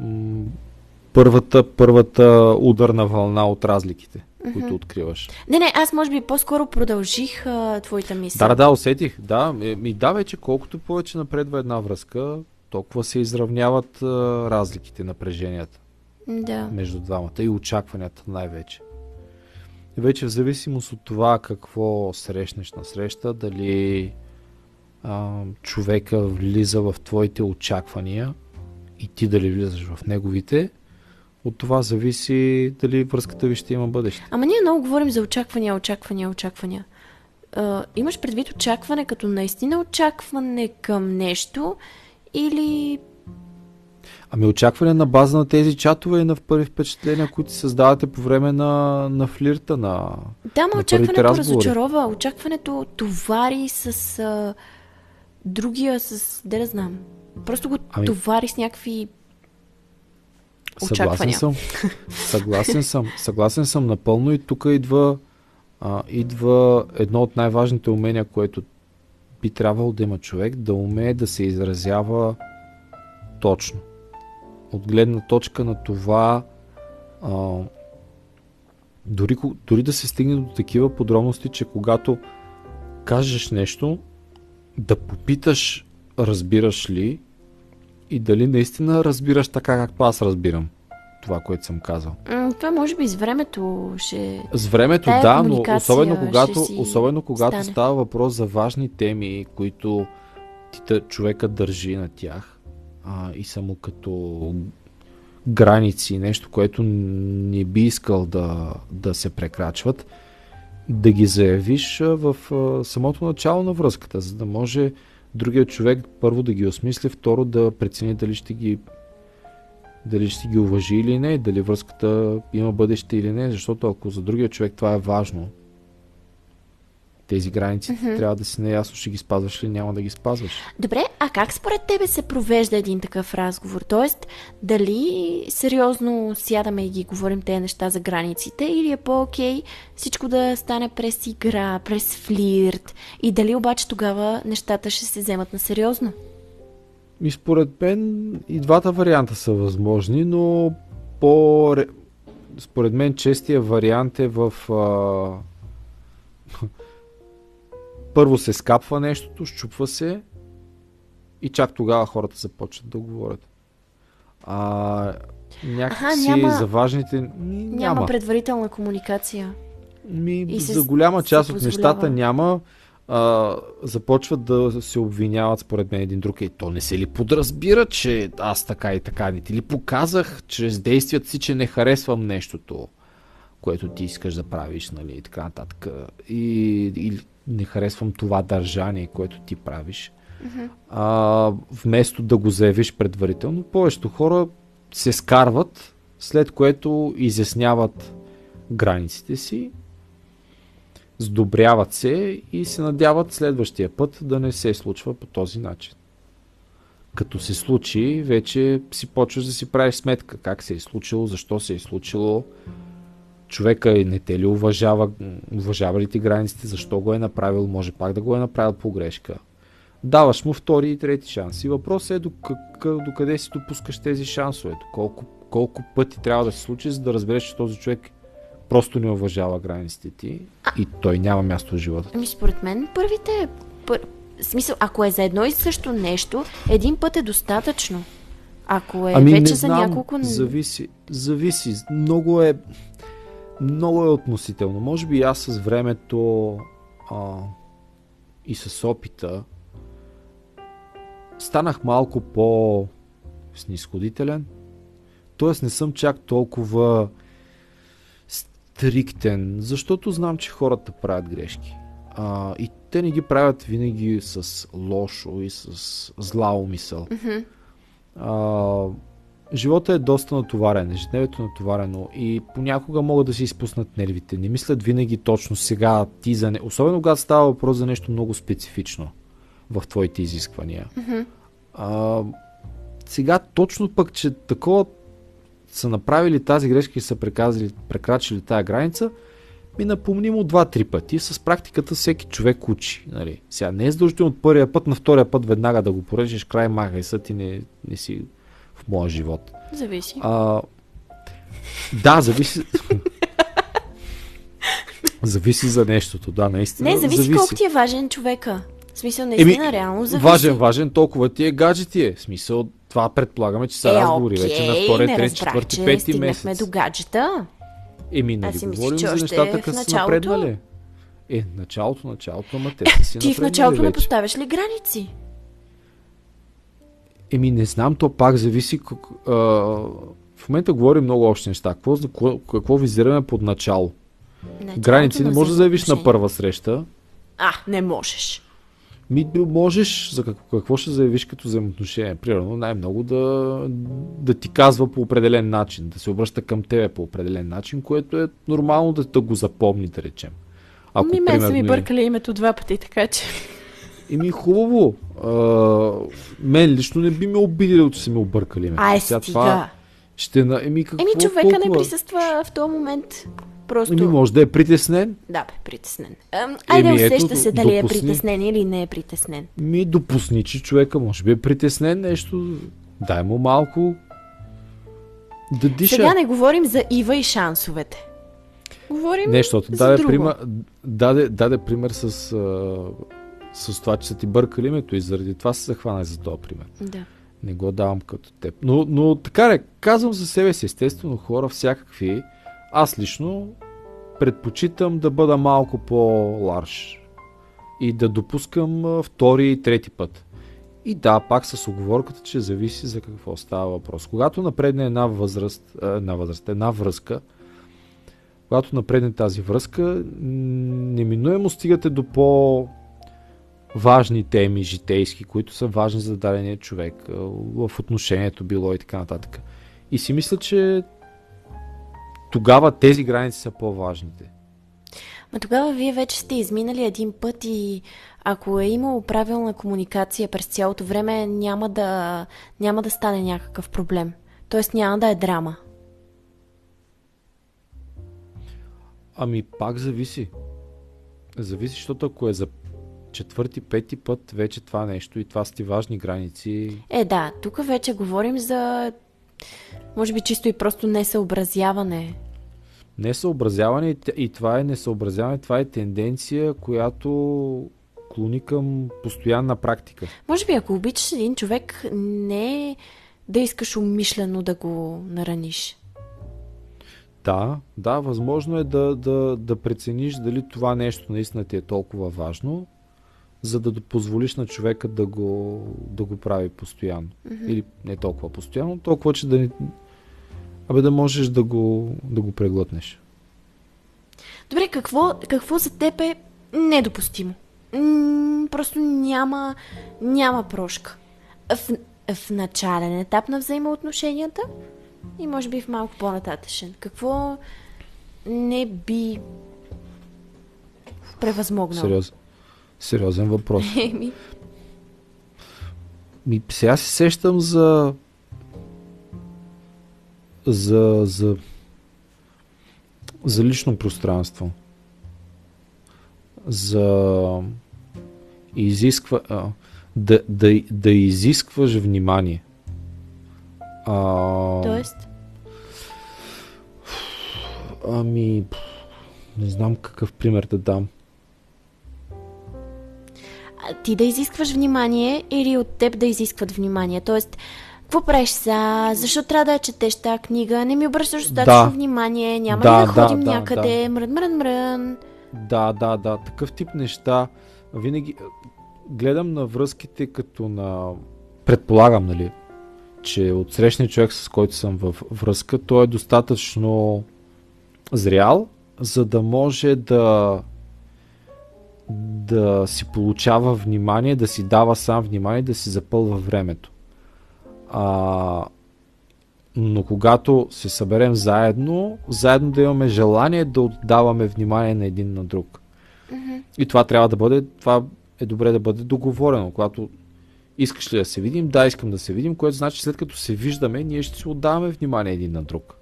м- първата, първата ударна вълна от разликите, mm-hmm. които откриваш. Не, не, аз може би по-скоро продължих а, твоята мисъл. Да, да, усетих. Да, и да, вече колкото повече напредва една връзка, толкова се изравняват а, разликите, напреженията. Да. Между двамата и очакванията най-вече. И вече в зависимост от това какво срещнеш на среща, дали а, човека влиза в твоите очаквания и ти дали влизаш в неговите, от това зависи дали връзката ви ще има бъдеще. Ама ние много говорим за очаквания, очаквания, очаквания. А, имаш предвид очакване като наистина очакване към нещо или Ами очакване на база на тези чатове и на първи впечатления, които създавате по време на, на флирта, на Да, ма на очакването разочарова. Очакването товари с а, другия, с... Де да знам. Просто го ами... товари с някакви Съгласен съм. Съгласен съм. Съгласен съм напълно и тук идва, а, идва едно от най-важните умения, което би трябвало да има човек, да умее да се изразява точно. От гледна точка на това а, дори, дори да се стигне до такива подробности, че когато кажеш нещо, да попиташ разбираш ли и дали наистина разбираш така, както аз разбирам това, което съм казал. Това може би с времето ще... С времето, Тая да, но особено когато, особено когато става въпрос за важни теми, които ти, човека държи на тях а, и само като граници, нещо, което не би искал да, да се прекрачват, да ги заявиш в самото начало на връзката, за да може другият човек първо да ги осмисли, второ да прецени дали ще ги дали ще ги уважи или не, дали връзката има бъдеще или не, защото ако за другия човек това е важно, тези граници mm-hmm. трябва да си наясно, ще ги спазваш или няма да ги спазваш. Добре, а как според тебе се провежда един такъв разговор? Тоест, дали сериозно сядаме и ги говорим тези неща за границите или е по-окей всичко да стане през игра, през флирт и дали обаче тогава нещата ще се вземат на сериозно? И според мен и двата варианта са възможни, но по според мен честия вариант е в а... първо се скапва нещото, щупва се и чак тогава хората започват да говорят. А, някакси Аха, няма- за важните... Няма, Няма. предварителна комуникация. Ми, И за голяма част от позволява. нещата няма. А, започват да се обвиняват според мен един друг. И то не се ли подразбира, че аз така и така не ти ли показах чрез действията си, че не харесвам нещото, което ти искаш да правиш, нали, и така нататък. И, или не харесвам това държание, което ти правиш. А, вместо да го заявиш предварително, повечето хора се скарват, след което изясняват границите си, сдобряват се и се надяват следващия път да не се случва по този начин. Като се случи, вече си почваш да си правиш сметка как се е случило, защо се е случило, човека не те ли уважава, уважава ли ти границите, защо го е направил, може пак да го е направил по грешка. Даваш му втори и трети шанс. И въпросът е до, къ- до къде си допускаш тези шансове, колко, колко пъти трябва да се случи, за да разбереш, че този човек просто не уважава границите ти и той няма място в живота. Ами според мен първите... Пър... Смисъл, ако е за едно и също нещо, един път е достатъчно. Ако е Ами вече не за знам, няколко... зависи, зависи. Много е, много е относително. Може би аз с времето а, и с опита станах малко по снисходителен. Тоест не съм чак толкова стриктен, защото знам, че хората правят грешки. А, и те не ги правят винаги с лошо и с зла умисъл. А, живота е доста натоварен, ежедневието е натоварено и понякога могат да си изпуснат нервите. Не мислят винаги точно сега ти за не... Особено когато става въпрос за нещо много специфично в твоите изисквания. А, сега точно пък, че такова са направили тази грешка и са прекрачили тази граница, ми напомни му два-три пъти. С практиката всеки човек учи. Нали. Сега не е задължително от първия път, на втория път веднага да го порежеш, край махай са ти не, не си в моя живот. Зависи. А, да, зависи. зависи за нещото, да, наистина. Не, зависи, колко ти е важен човека. В смисъл, Еми, наистина, реално зависи. Важен, важен, толкова ти е гаджети е. В смисъл, това предполагаме, че са е, разговори окей, вече на втория, не трети, четвърти, че пети стигнахме месец. до гаджета. Еми, нали Аз говорим че за нещата, като са напреднали. Е, началото, началото, ама те са си Ти в началото не вече. поставяш ли граници? Еми, не знам, то пак зависи. Как, а, в момента говорим много още неща. Какво, какво, какво визираме под начало? Началото Граници не можеш да заявиш на първа среща. А, не можеш. Ми можеш, за какво, какво ще заявиш като взаимоотношение? Примерно най-много да, да ти казва по определен начин, да се обръща към тебе по определен начин, което е нормално да, да го запомни, да речем. Ако, ми мен са ми бъркали името два пъти, така че... Еми хубаво. А, мен лично не би ме обидило, че са ми объркали името. Ай, Сега стига. ще на... Еми какво Еми, човека не толкова? присъства в този момент. Просто... Еми може да е притеснен. Да, бе, притеснен. Ам, айде, Еми, ето, усеща се дали е допусни. притеснен или не е притеснен. Ми допусни, че човека може би е притеснен нещо. Дай му малко да диша. Сега не говорим за Ива и шансовете. Говорим Нещо, за даде друго. пример, даде, даде пример с, а, с това, че са ти бъркали името и заради това се захвана за този пример. Да. Не го давам като теб. Но, но така не, казвам за себе си, естествено, хора всякакви. Аз лично предпочитам да бъда малко по-ларш и да допускам втори и трети път. И да, пак с оговорката, че зависи за какво става въпрос. Когато напредне една възраст, една възраст, една връзка, когато напредне тази връзка, неминуемо стигате до по важни теми, житейски, които са важни за дадения човек, в отношението било и така нататък. И си мисля, че тогава тези граници са по-важните. Ма тогава вие вече сте изминали един път и ако е имало правилна комуникация през цялото време, няма да, няма да стане някакъв проблем. Тоест няма да е драма. Ами пак зависи. Зависи, защото ако е за четвърти, пети път вече това нещо и това са ти важни граници, Е, да, тук вече говорим за може би чисто и просто несъобразяване Несъобразяване и това е несъобразяване, това е тенденция, която клони към постоянна практика. Може би, ако обичаш един човек, не е да искаш умишлено да го нараниш. Да, да, възможно е да, да, да прецениш дали това нещо наистина ти е толкова важно, за да позволиш на човека да го, да го прави постоянно. Мгм. Или не толкова постоянно, толкова, че да не... Абе да можеш да го, да го преглътнеш. Добре, какво, какво за теб е недопустимо? М, просто няма, няма прошка. В, в начален етап на взаимоотношенията и може би в малко по-нататъчен. Какво не би превъзмогнал? Сериоз, сериозен въпрос. Еми, Ми, сега се сещам за за, за за лично пространство. За изисква а, да, да, да изискваш внимание. А, тоест, Ами, не знам какъв пример да дам. Ти да изискваш внимание или от теб да изискват внимание? Тоест, какво правиш сега? Защо трябва да я четеш тази книга? Не ми обръщаш достатъчно Да. внимание? Няма Да, ли да да, ходим да, някъде? Мрън, мрън, мрън. Да, да, да. Такъв тип неща. Винаги е, гледам на връзките като на... Предполагам, нали, че от срещния човек, с който съм в връзка, той е достатъчно зрял, за да може да да си получава внимание, да си дава сам внимание, да си запълва времето. А, но когато се съберем заедно, заедно да имаме желание да отдаваме внимание на един на друг. И това трябва да бъде, това е добре да бъде договорено. Когато искаш ли да се видим, да, искам да се видим, което значи след като се виждаме, ние ще си отдаваме внимание един на друг.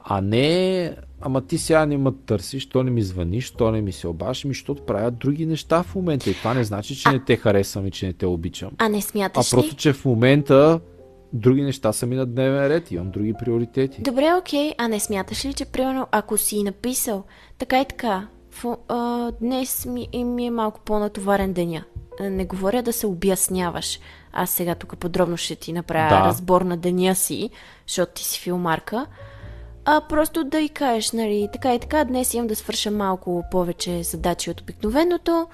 А не, ама ти сега не ме търсиш, то не ми звъниш, то не ми се обаш, ми защото правят други неща в момента. И това не значи, че не те харесвам и че не те обичам. А не А смяташ просто, ли? че в момента други неща са ми на дневен ред, имам други приоритети. Добре, окей, а не смяташ ли, че примерно ако си написал така и така, фу, а, днес ми, ми е малко по-натоварен деня. А, Не говоря да се обясняваш. Аз сега тук подробно ще ти направя Да. разбор на деня си, защото ти си филмарка. А просто да и кажеш, нали, така и така, днес имам да свърша малко повече задачи от обикновеното.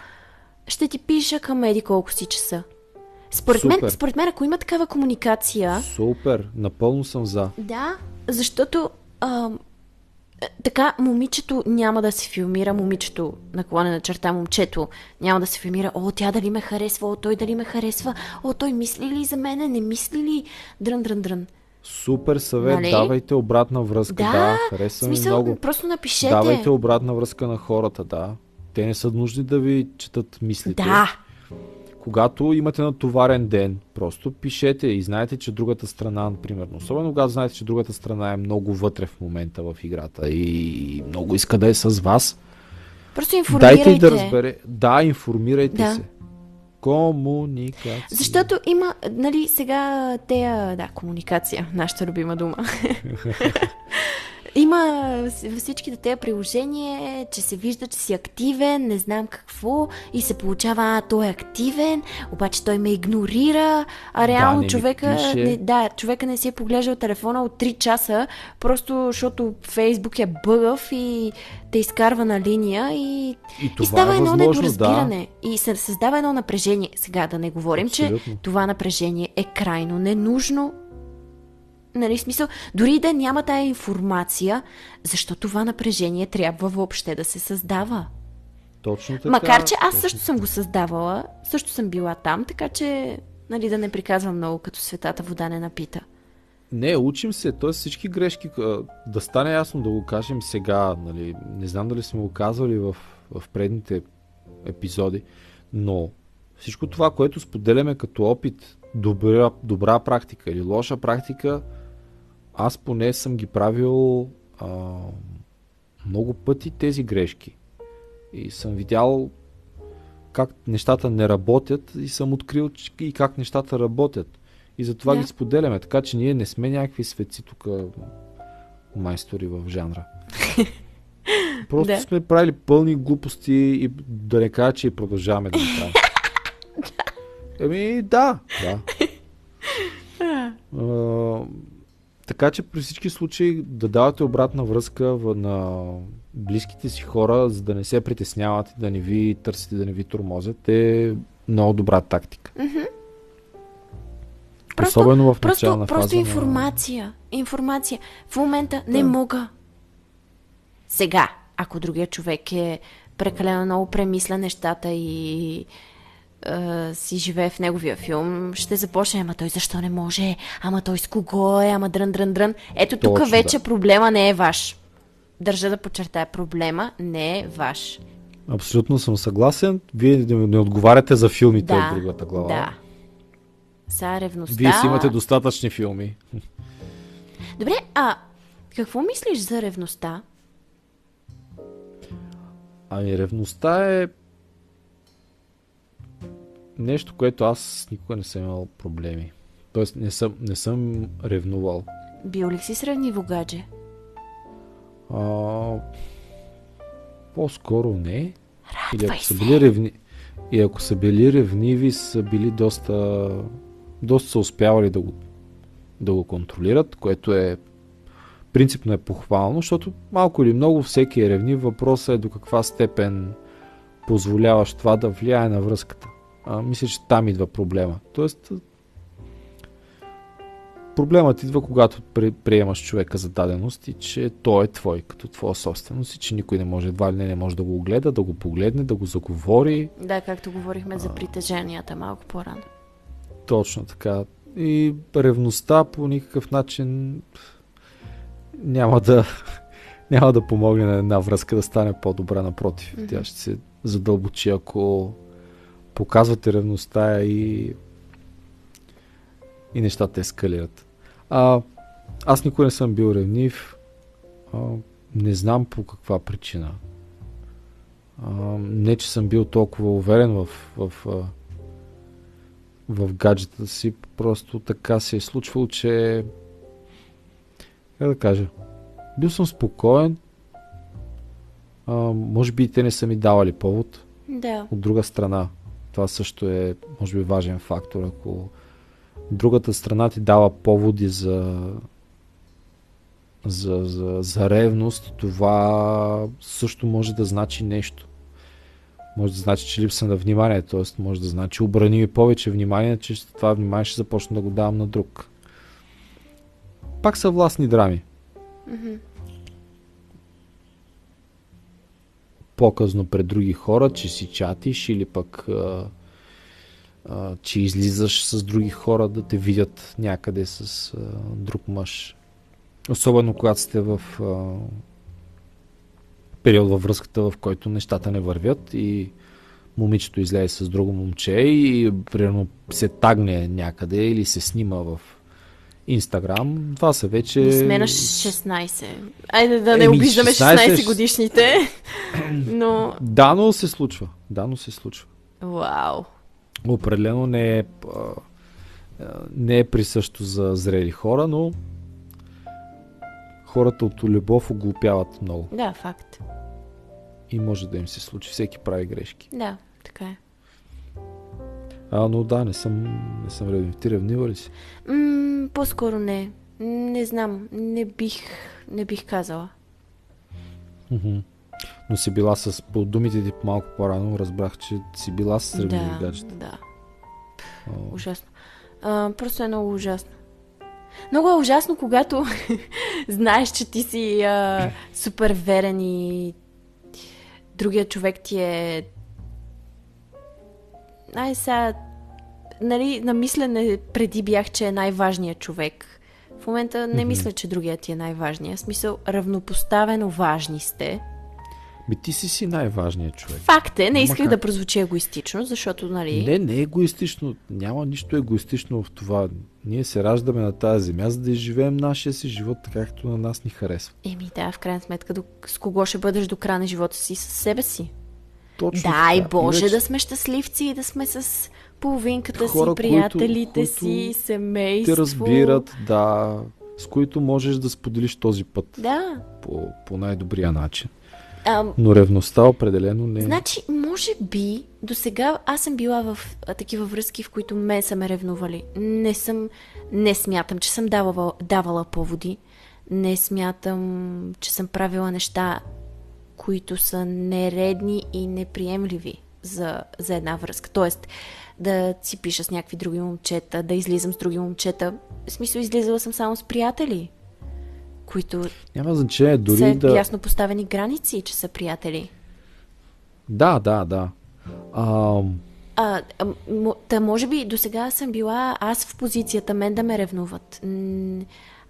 Ще ти пиша към еди колко си часа. Според мен, според мен, ако има такава комуникация, Супер, напълно съм за. да, защото а, е, така момичето няма да се филмира, момичето наклоне на черта момчето няма да се филмира, о, тя дали ме харесва, о, той дали ме харесва, о, той мисли ли за мене, не мисли ли, дрън, дрън, дрън. Супер съвет, Нали? давайте обратна връзка, да, Да, в харесва ми много. просто напишете. Давайте обратна връзка на хората, да. Те не са нужни да ви четат мислите. Да, Когато имате натоварен ден, просто пишете и знаете, че другата страна, например, особено когато знаете, че другата страна е много вътре в момента в играта и много иска да е с вас, просто информирайте. дайте да разбере. Да, информирайте Да. се. Комуникация. Защото има, нали, сега тея, да, комуникация, нашата любима дума. има във всичките тези приложения, че се вижда, че си активен, не знам какво, и се получава, а, той е активен, обаче той ме игнорира, а реално не ми човека, не, да, човека не си е поглеждал телефона от 3 часа, просто защото Фейсбук е бъгъв и те изкарва на линия и И и това става е едно недоразбиране. И се създава едно напрежение. Сега да не говорим, Абсолютно. че това напрежение е крайно ненужно. Нали, смисъл, дори да няма тая информация, защо това напрежение трябва въобще да се създава? Точно така. Макар, че аз също съм го създавала, също съм била там, така че, нали, да не приказвам много, като светата вода не напита. Не, учим се, т.е. всички грешки, да стане ясно да го кажем сега, нали, не знам дали сме го казвали в, в предните епизоди, но всичко това, което споделяме като опит, добра, добра практика или лоша практика, аз поне съм ги правил а, много пъти тези грешки. И съм видял как нещата не работят и съм открил и как нещата работят. И затова Да. ги споделяме. Така че ние не сме някакви светци тук. майстори в жанра. Просто Да. сме правили пълни глупости и да не кажа, че и продължаваме да ги правим. Еми, да, да. така че при всички случаи да давате обратна връзка на близките си хора, за да не се притесняват и да не ви търсите, да не ви тормозят, е много добра тактика. Просто- Особено в Просто, начална просто фаза. на- информация. Информация. В момента не Да. мога. Сега, ако другия човек е прекалено много премисля нещата и си живее в неговия филм, ще започне, ама той защо не може, ама той с кого е, ама дрън, дрън, дрън. Ето тук вече да. проблема не е ваш. Държа да подчертая, проблема не е ваш. Абсолютно съм съгласен. Вие не, отговаряте за филмите Да, от другата глава. да. Сега ревността... Вие си имате достатъчни филми. Добре, а какво мислиш за ревността? Ами ревността е нещо, което аз никога не съм имал проблеми. Тоест не съм, не съм ревнувал. Бил ли си сравниво гадже? А, по-скоро не. Или Радвай ако са били ревни... И ако са били ревниви, са били доста... Доста са успявали да го, да го контролират, което е принципно е похвално, защото малко или много всеки е ревнив. Въпросът е до каква степен позволяваш това да влияе на връзката. А, мисля, че там идва проблема. Тоест, проблемът идва, когато при- приемаш човека за даденост и че той е твой, като твоя собственост и че никой не може, едва ли не, не може да го гледа, да го погледне, да го заговори. Да, както говорихме за притеженията малко по-рано. Точно така. И ревността по никакъв начин няма да, няма да помогне на една връзка да стане по-добра, напротив. Мгм. Тя ще се задълбочи, ако показвате ревността и, и нещата ескалират. А, аз никога не съм бил ревнив. А, не знам по каква причина. А, не, че съм бил толкова уверен в, в а, в гаджета си, просто така се е случвало, че как да кажа, бил съм спокоен, а, може би те не са ми давали повод, Да. от друга страна, това също е, може би, важен фактор, ако другата страна ти дава поводи за за, за, за ревност, това също може да значи нещо. Може да значи, че липса на внимание, т.е. може да значи обрани ми повече внимание, че това внимание ще започна да го давам на друг. Пак са властни драми. Мгм. Показно пред други хора, че си чатиш или пък а, а, че излизаш с други хора да те видят някъде с а, друг мъж. Особено когато сте в а, период във връзката, в който нещата не вървят и момичето излезе с друго момче и примерно се тагне някъде или се снима в Инстаграм, това са вече... Не сме на 16. Айде да не Еми, обиждаме 16 16 годишните. Но, Да, но се случва. Да, но се случва. вау. Определено не е, не е присъщо за зрели хора, но хората от любов оглупяват много Да, факт. и може да им се случи. Всеки прави грешки. Да, така е. А, но да, не съм, не съм ревнив. Ти ревнива ли си? М, по-скоро не. Не знам. Не бих, не бих казала. Мгм. Но си била с... По думите ти малко по-рано разбрах, че си била с ревниви Да, гаджета. да. О, Ужасно. А, просто е много ужасно. Много е ужасно, когато знаеш, че ти си а, супер верен и другия човек ти е... Ай, сега... Нали, на мислене преди бях, че е най-важният човек. В момента не Мгм. мисля, че другият ти е най-важният. В смисъл, равнопоставено важни сте. Ми ти си си най-важният човек. Факт е, не Няма исках как. да прозвучи егоистично, защото, нали... Не, не е егоистично. Няма нищо егоистично в това. Ние се раждаме на тази земя, за да изживеем нашия си живот така, както на нас ни харесва. Еми да, в крайна сметка, до, с кого ще бъдеш до края на живота си? С себе си. Точно Дай така. Боже Иначе да сме щастливци и да сме с половинката Хора, си, приятелите които- си, семейство. Те разбират, да. с които можеш да споделиш този път Да. по, по най-добрия начин. А, Но ревността определено не е. Значи, може би, до сега аз съм била в а, такива връзки, в които мен са ме ревнували. Не съм, не смятам, че съм давала, давала поводи. Не смятам, че съм правила неща, които са нередни и неприемливи за, за една връзка. Тоест, да си пиша с някакви други момчета, да излизам с други момчета. В смисъл, излизала съм само с приятели, които Няма значение дори са да... ясно поставени граници, че са приятели. Да, да, да. А, А, та може би до сега съм била аз в позицията мен да ме ревнуват.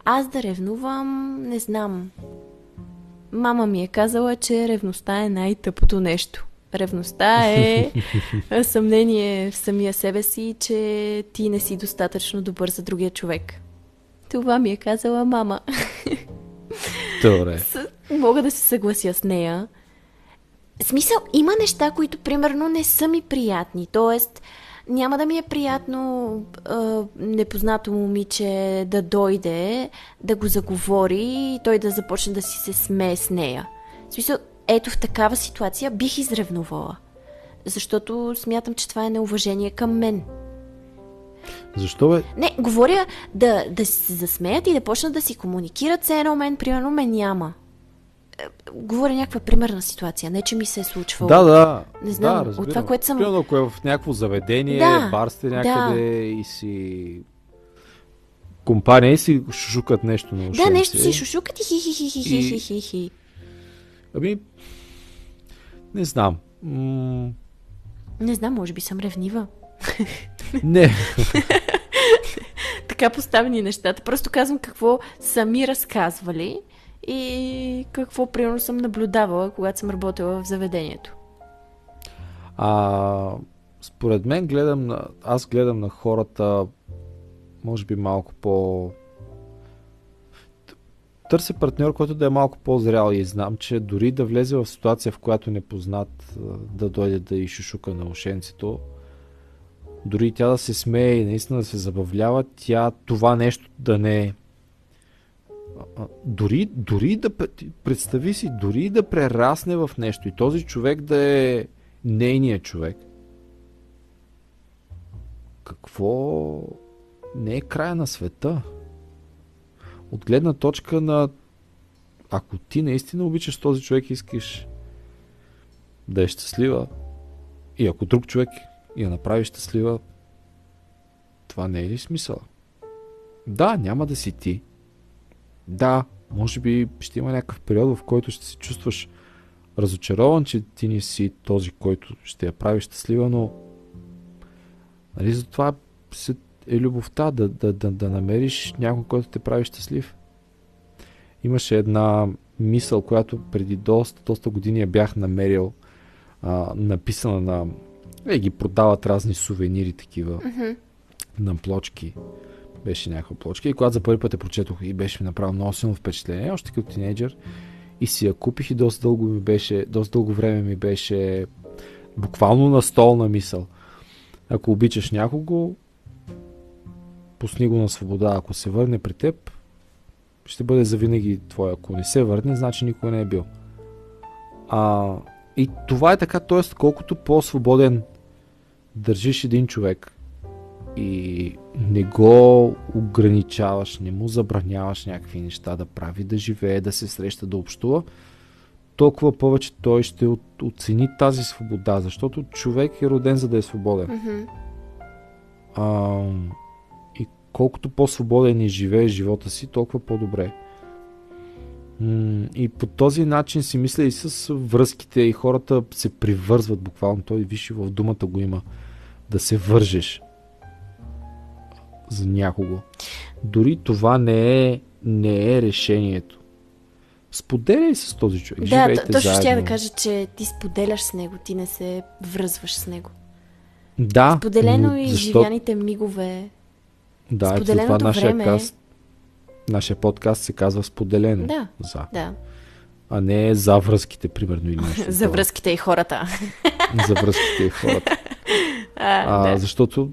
Аз да ревнувам, не знам. Мама ми е казала, че ревността е най-тъпото нещо. Ревността е съмнение в самия себе си, че ти не си достатъчно добър за другия човек. Това ми е казала мама. добре. С- Мога да се съглася с нея. В смисъл, има неща, които примерно не са ми приятни. Тоест, няма да ми е приятно а, непознато момиче да дойде, да го заговори и той да започне да си се смее с нея. В смисъл, ето в такава ситуация бих изревнувала. Защото смятам, че това е неуважение към мен. Защо бе? Не, говоря да, да се засмеят и да почнат да си комуникират, все едно мен, примерно, ме няма. Говоря някаква примерна ситуация, не че ми се е случвало. Да, да. Не знам, да, от това, което съм- Примерно, ако е в някакво заведение, Да, бар сте да. някъде и си компания и си шушукат нещо на ушенце. Да, нещо си шушукат и хи-хи-хи-хи-хи-хи-хи. Ами, не знам. М- Не знам, може би съм ревнива. не. Така поставени нещата. Просто казвам какво са ми разказвали и какво примерно съм наблюдавала, когато съм работила в заведението. А, според мен гледам на, аз гледам на хората може би малко по търся партньор, който да е малко по-зрял и знам, че дори да влезе в ситуация, в която непознат а, да дойде да и шушука на ушенцето, дори тя да се смее и наистина да се забавлява, тя това нещо да не е дори, дори да пре- представи си, дори да прерасне в нещо и този човек да е нейният човек. Какво не е края на света? От гледна точка на ако ти наистина обичаш този човек искаш да е щастлива и ако друг човек я направи щастлива, това не е ли смисъл? Да, няма да си ти. Да, може би ще има някакъв период, в който ще се чувстваш разочарован, че ти не си този, който ще я прави щастлива, но нали, затова се- е любовта, да, да, да, да намериш някой, който те прави щастлив. Имаше една мисъл, която преди доста, доста години я бях намерил, а, написана на... Е, ги продават разни сувенири такива Мгм. на плочки. Беше някаква плочка и когато за първи път я прочетох и беше ми направил много силно впечатление, още като тинейджър, и си я купих и доста дълго ми беше, доста дълго време ми беше буквално на столна мисъл. Ако обичаш някого, пусни го на свобода. Ако се върне при теб, ще бъде завинаги твой. Ако не се върне, значи никой не е бил. А, и това е така, т.е. колкото по-свободен държиш един човек и не го ограничаваш, не му забраняваш някакви неща да прави, да живее, да се среща, да общува, толкова повече той ще оцени тази свобода, защото човек е роден за да е свободен. Мгм. А, и колкото по-свободен и живее живота си, толкова по-добре. И по този начин си мисля и с връзките и хората се привързват буквално. Той виж в думата го има. Да се вържеш за някого. Дори това не е, не е решението. Споделяй с този човек. Да, Живейте точно ще я да кажа, че ти споделяш с него, ти не се връзваш с него. Да, Споделено но и защо- живяните мигове. Да, споделеното това нашия, време- каст, нашия подкаст се казва споделено. Да. За. Да, А не за връзките, примерно, или нещо. за връзките и хората. За връзките и хората. А, А, да. Защото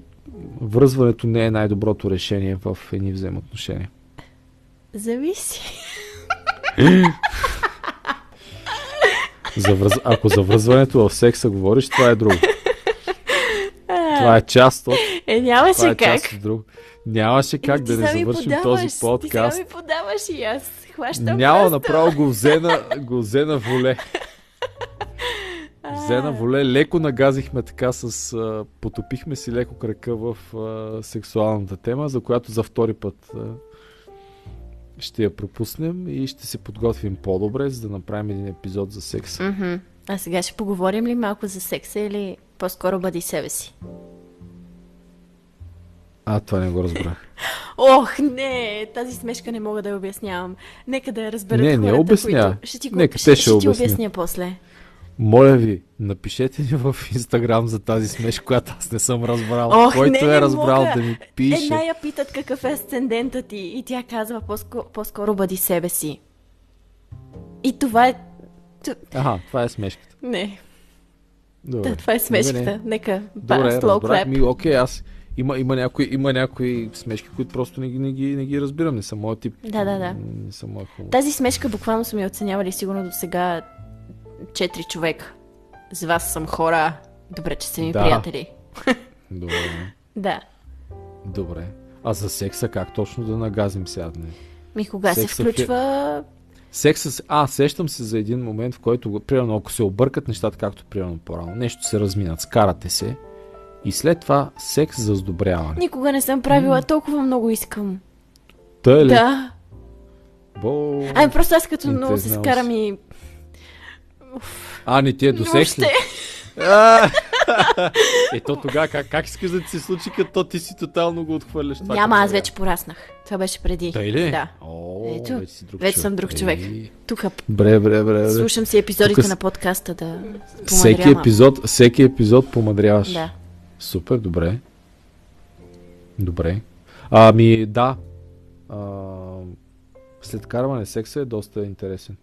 връзването не е най-доброто решение в едни взаимоотношения. Зависи. За връз... Ако за връзването в секса говориш, това е друго. Това е част от... Е, нямаше Това е как. част от друго. Нямаше как Еми, да не завършим подаваш, този подкаст. Ти сега ми подаваш и аз хващам Няма, просто. направо го взе на, го взе на воле. Взе на воле, леко нагазихме така с... А, потопихме си леко крака в а, сексуалната тема, за която за втори път а, ще я пропуснем и ще се подготвим по-добре, за да направим един епизод за секс. Мгм. А сега ще поговорим ли малко за секса или по-скоро бъди себе си? А, това не го разбрах. Ох, не, тази смешка не мога да я обяснявам. Нека да я разберат Не, не хората, обяснявай. които... Ще ти го... Нека ще, те ще ще ти обяснят. обясня после. Моля ви, напишете ни в Инстаграм за тази смешка, която аз не съм разбрал. Ох, Който не, е не разбрал мога. да ми пише. Една я питат какъв е асцендента ти и тя казва по-скоро, по-скоро бъди себе си. И това е... Ага, това е смешката. Не, Добре. да, това е смешката. Нека Добре, slow clap. Ми, окей, аз има, има, някои, има някои смешки, които просто не, ги- не, ги, не ги разбирам. Не са моят тип. Да, да, да. Не са моят хумор. Тази смешка буквално са ми оценявали сигурно до сега четири човека. С вас съм хора. Добре, че са ми Да. приятели. Добре. Да. Добре. А за секса как точно да нагазим сега? Не? Ми кога се Секса в- включва... Секса, с- а, сещам се за един момент, в който, примерно, ако се объркат нещата, както примерно по-рано, нещо се разминат, скарате се и след това секс за сдобряване. Никога не съм правила, толкова много искам. Та е ли? Да. Бо... Ами просто аз като много се скарам и... А, не ти е до секс ли? Въобще. А! Ето тогава как, как искаш да ти се случи, като ти си тотално го отхвърляш това? Няма, аз вече пораснах. Това беше преди. Тъй ли? Да. О, Ето, вече си друг вече човек. съм друг човек. Ей. Тук Бре, бре, бре, бре. слушам си епизодите Тук с- на подкаста да Всеки епизод, всеки епизод помадряваш. Да. Супер, добре. Добре. Ами, да. А, след карване секса е доста интересен.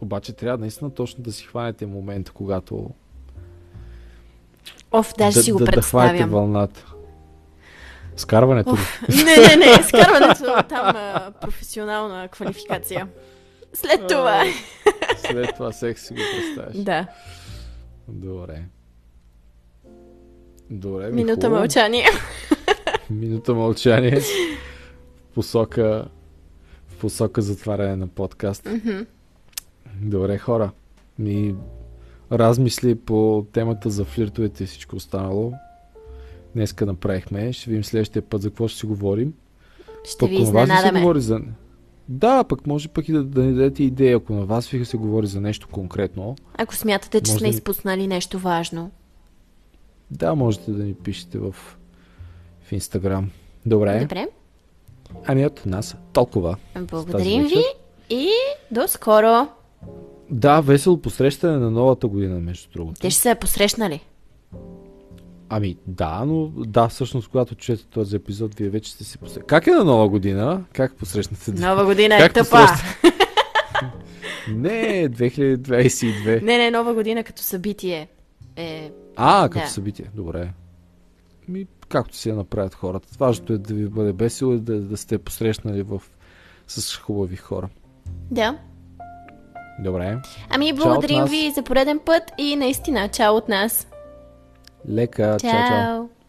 Обаче трябва наистина точно да си хванете момента, когато Оф, даже да, си го да, да хванете вълната. Скарването ли? не, не, не, изкарването там а, професионална квалификация. След това. След това секс си го представяш. да, Добре. Добре, ми минута хубаво. мълчание. Минута мълчание. В посока в посока затваряне на подкаст. Мгм. Добре, хора. Ми размисли по темата за флиртовете и всичко останало. Днеска направихме. Ще видим следващия път за какво ще си говорим. Ще ви на вас ли се изненадаме. говори за... Да, пък може пък и да, да ни дадете идея, ако на вас ви се говори за нещо конкретно. Ако смятате, че сме да изпуснали нещо важно. Да, можете да ни пишете в, в Инстаграм. Добре. Добре. Ами от нас толкова. Благодарим ви и до скоро. Да, весело посрещане на новата година, между другото. Те ще се е посрещнали. Ами да, но да, всъщност, когато чуете този епизод, вие вече сте си посрещнали. Как е на нова година? Как посрещнате? Нова година е Как тъпа. посрещате? Не, 2022. Не, не, нова година като събитие е... А, като Да. събитие. Добре. Ми, както си я направят хората. Важното е да ви бъде весело и да, да сте посрещнали в... с хубави хора. Да. Добре. Ами, благодарим ви за пореден път и наистина, чао от нас. Лека. Чао, чао. Чао.